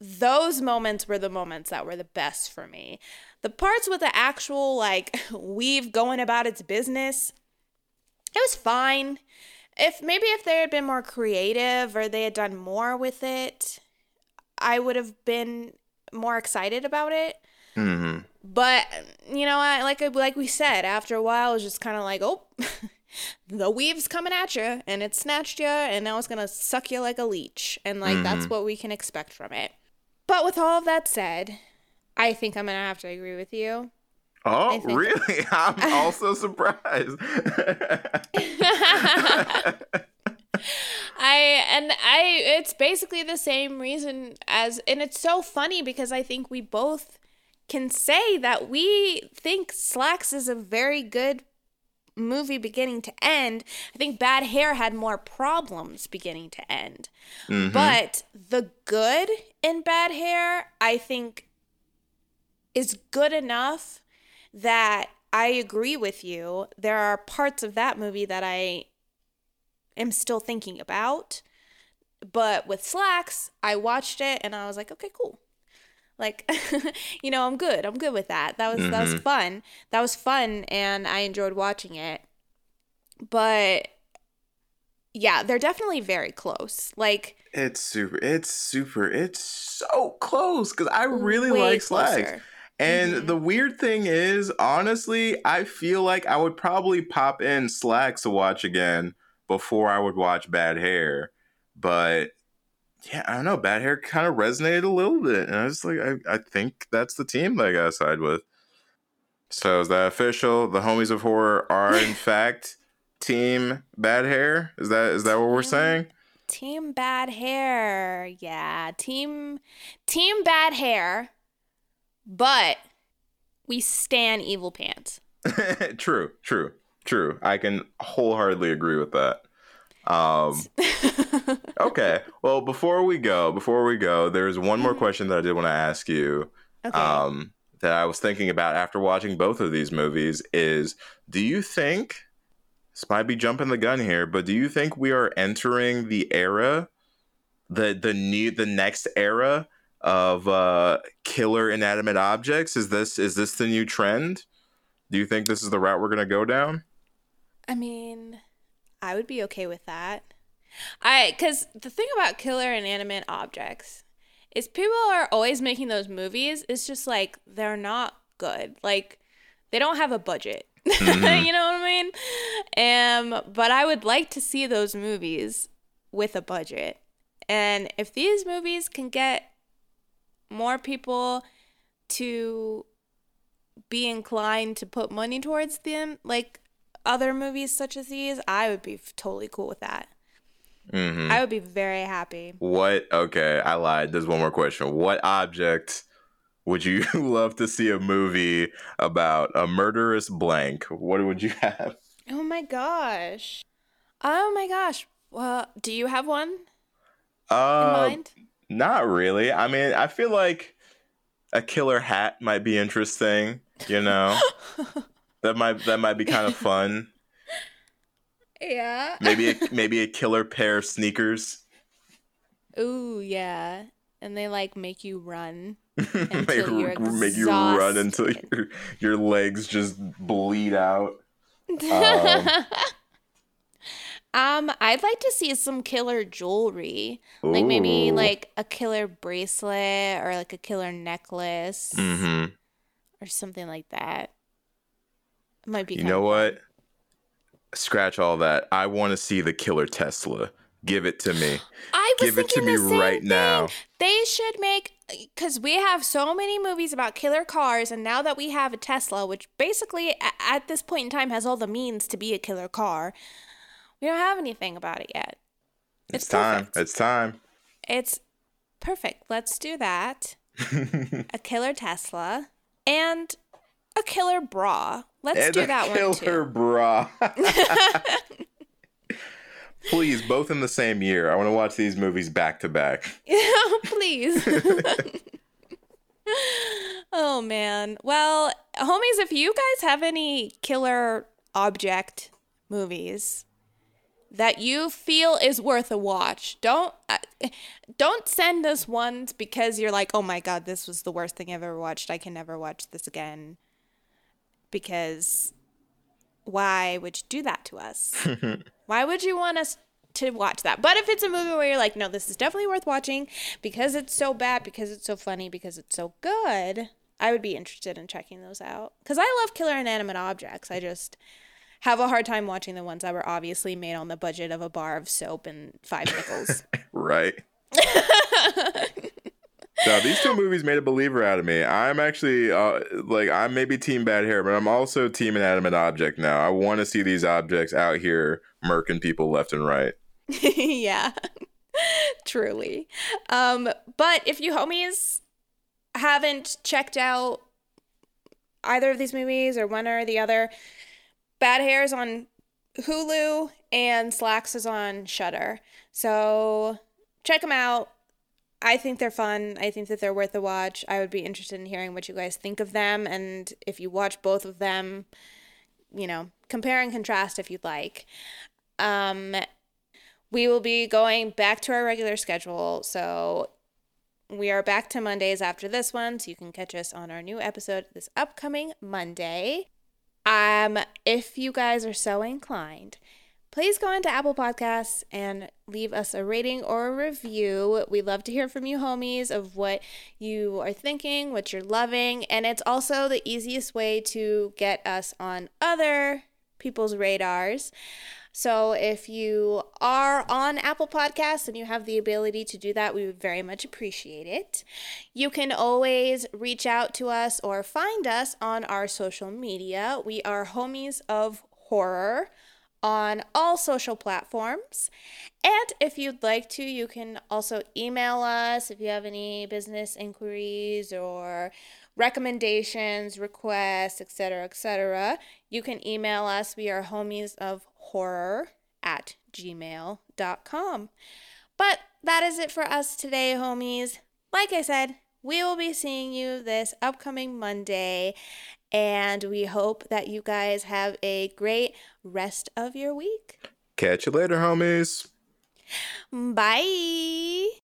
S2: those moments were the moments that were the best for me. The parts with the actual like <laughs> weave going about its business it was fine if maybe if they had been more creative or they had done more with it, I would have been more excited about it. Mm-hmm. But you know, I, like like we said, after a while, it was just kind of like, oh, <laughs> the weave's coming at you, and it snatched you, and now it's gonna suck you like a leech, and like mm-hmm. that's what we can expect from it. But with all of that said, I think I'm gonna have to agree with you.
S3: Oh, really? <laughs> I'm also <laughs> surprised. <laughs>
S2: I and I it's basically the same reason as and it's so funny because I think we both can say that we think Slaxx is a very good movie beginning to end. I think Bad Hair had more problems beginning to end. Mm-hmm. But the good in Bad Hair, I think is good enough that I agree with you. There are parts of that movie that I am still thinking about. But with Slaxx, I watched it and I was like, okay, cool. Like, <laughs> you know, I'm good. I'm good with that. That was that was
S3: Mhm.
S2: fun. That was fun, and I enjoyed watching it. But yeah, they're definitely very close. Like,
S3: It's super. It's super. It's so close because I really like Slaxx.
S2: closer.
S3: And
S2: Mhm.
S3: the weird thing is, honestly, I feel like I would probably pop in Slaxx to watch again before I would watch Bad Hair. But yeah, I don't know. Bad Hair kind of resonated a little bit. And I was like, I, I think that's the team that I got to side with. So is that official? The homies of horror are in <laughs> fact team Bad Hair? Is that is that what we're saying?
S2: Team Bad Hair. Yeah, team Team Bad Hair. But we stan Evil Pants. <laughs>
S3: true, true, true. I can wholeheartedly agree with that. Um, <laughs> okay. Well, before we go, before we go, there's one more
S2: Mhm.
S3: question that I did want to ask you.
S2: okay.
S3: Um, that I was thinking about after watching both of these movies is: Do you think this might be jumping the gun here, but do you think we are entering the era, the the new the next era of uh, killer inanimate objects? Is this is this the new trend? Do you think this is the route we're gonna go down?
S2: I mean, I would be okay with that. I cuz the thing about killer inanimate objects is people are always making those movies. It's just like they're not good. Like they don't have a budget. <laughs>
S3: Mhm.
S2: you know what I mean? Um but I would like to see those movies with a budget. And if these movies can get more people to be inclined to put money towards them, like other movies such as these, I would be totally cool with that.
S3: hmm
S2: I would be very happy.
S3: What? Okay, I lied. There's one more question. What object would you <laughs> love to see a movie about? A murderous blank. What would you <laughs> have?
S2: Oh my gosh. Oh my gosh. Well, do you have one in
S3: Uh,
S2: mind?
S3: Not really. I mean, I feel like a killer hat might be interesting. You know, <laughs> that might that might be kind of fun.
S2: yeah.
S3: Maybe a, <laughs> maybe a killer pair of sneakers.
S2: Ooh, yeah. And they like make you run. <laughs>
S3: make,
S2: you're
S3: make you run until your your legs just bleed out. Um,
S2: Um, I'd like to see some killer jewelry. Like maybe like a killer bracelet or like a killer necklace
S3: Mhm.
S2: or something like that. It might be
S3: You know what? Scratch all that. I want to see the killer Tesla. Give it to me. <gasps>
S2: I was
S3: Give it to
S2: thinking
S3: me
S2: the same
S3: right
S2: thing.
S3: now.
S2: They should make because we have so many movies about killer cars, and now that we have a Tesla, which basically at this point in time has all the means to be a killer car, we don't have anything about it yet.
S3: It's,
S2: It's
S3: time. It's time.
S2: It's perfect. Let's do that. <laughs> a killer Tesla and a killer bra. Let's
S3: and
S2: do that
S3: killer
S2: one killer
S3: bra. <laughs> Please, both in the same year. I want to watch these movies back to back. <laughs>
S2: Please. oh man. Well, homies, if you guys have any killer object movies that you feel is worth a watch, don't uh, don't send us ones because you're like, "Oh my god, this was the worst thing I've ever watched. I can never watch this again." Because why would you do that to us? <laughs> Why would you want us to watch that? But if it's a movie where you're like, no, this is definitely worth watching because it's so bad, because it's so funny, because it's so good, I would be interested in checking those out. Because I love killer inanimate objects. I just have a hard time watching the ones that were obviously made on the budget of a bar of soap and five nickels. <laughs>
S3: Right. no, these two movies made a believer out of me. I'm actually uh, like I'm maybe team bad hair, but I'm also team inanimate object now. I want to see these objects out here murking people left and right. <laughs>
S2: yeah. <laughs> Truly. Um, but if you homies haven't checked out either of these movies or one or the other, Bad Hair is on Hulu and Slaxx is on Shudder. So check them out. I think they're fun. I think that they're worth a watch. I would be interested in hearing what you guys think of them and if you watch both of them, you know, compare and contrast if you'd like. Um we will be going back to our regular schedule. So we we are back to Mondays after this one, so you can catch us on our new episode this upcoming Monday. Um, if you guys are so inclined, please go into Apple Podcasts and leave us a rating or a review. We love to hear from you, homies, of what you are thinking, what you're loving, and it's also the easiest way to get us on other people's radars. So if you are on Apple Podcasts and you have the ability to do that, we would very much appreciate it. You can always reach out to us or find us on our social media. We are Homies of Horror on all social platforms. And if you'd like to, you can also email us if you have any business inquiries or recommendations, requests, etc., etc. You can email us. We are homies of horror at gmail.com. But that is it for us today, homies. Like I said, we will be seeing you this upcoming Monday, and we hope that you guys have a great rest of your week.
S3: Catch you later, homies.
S2: Bye.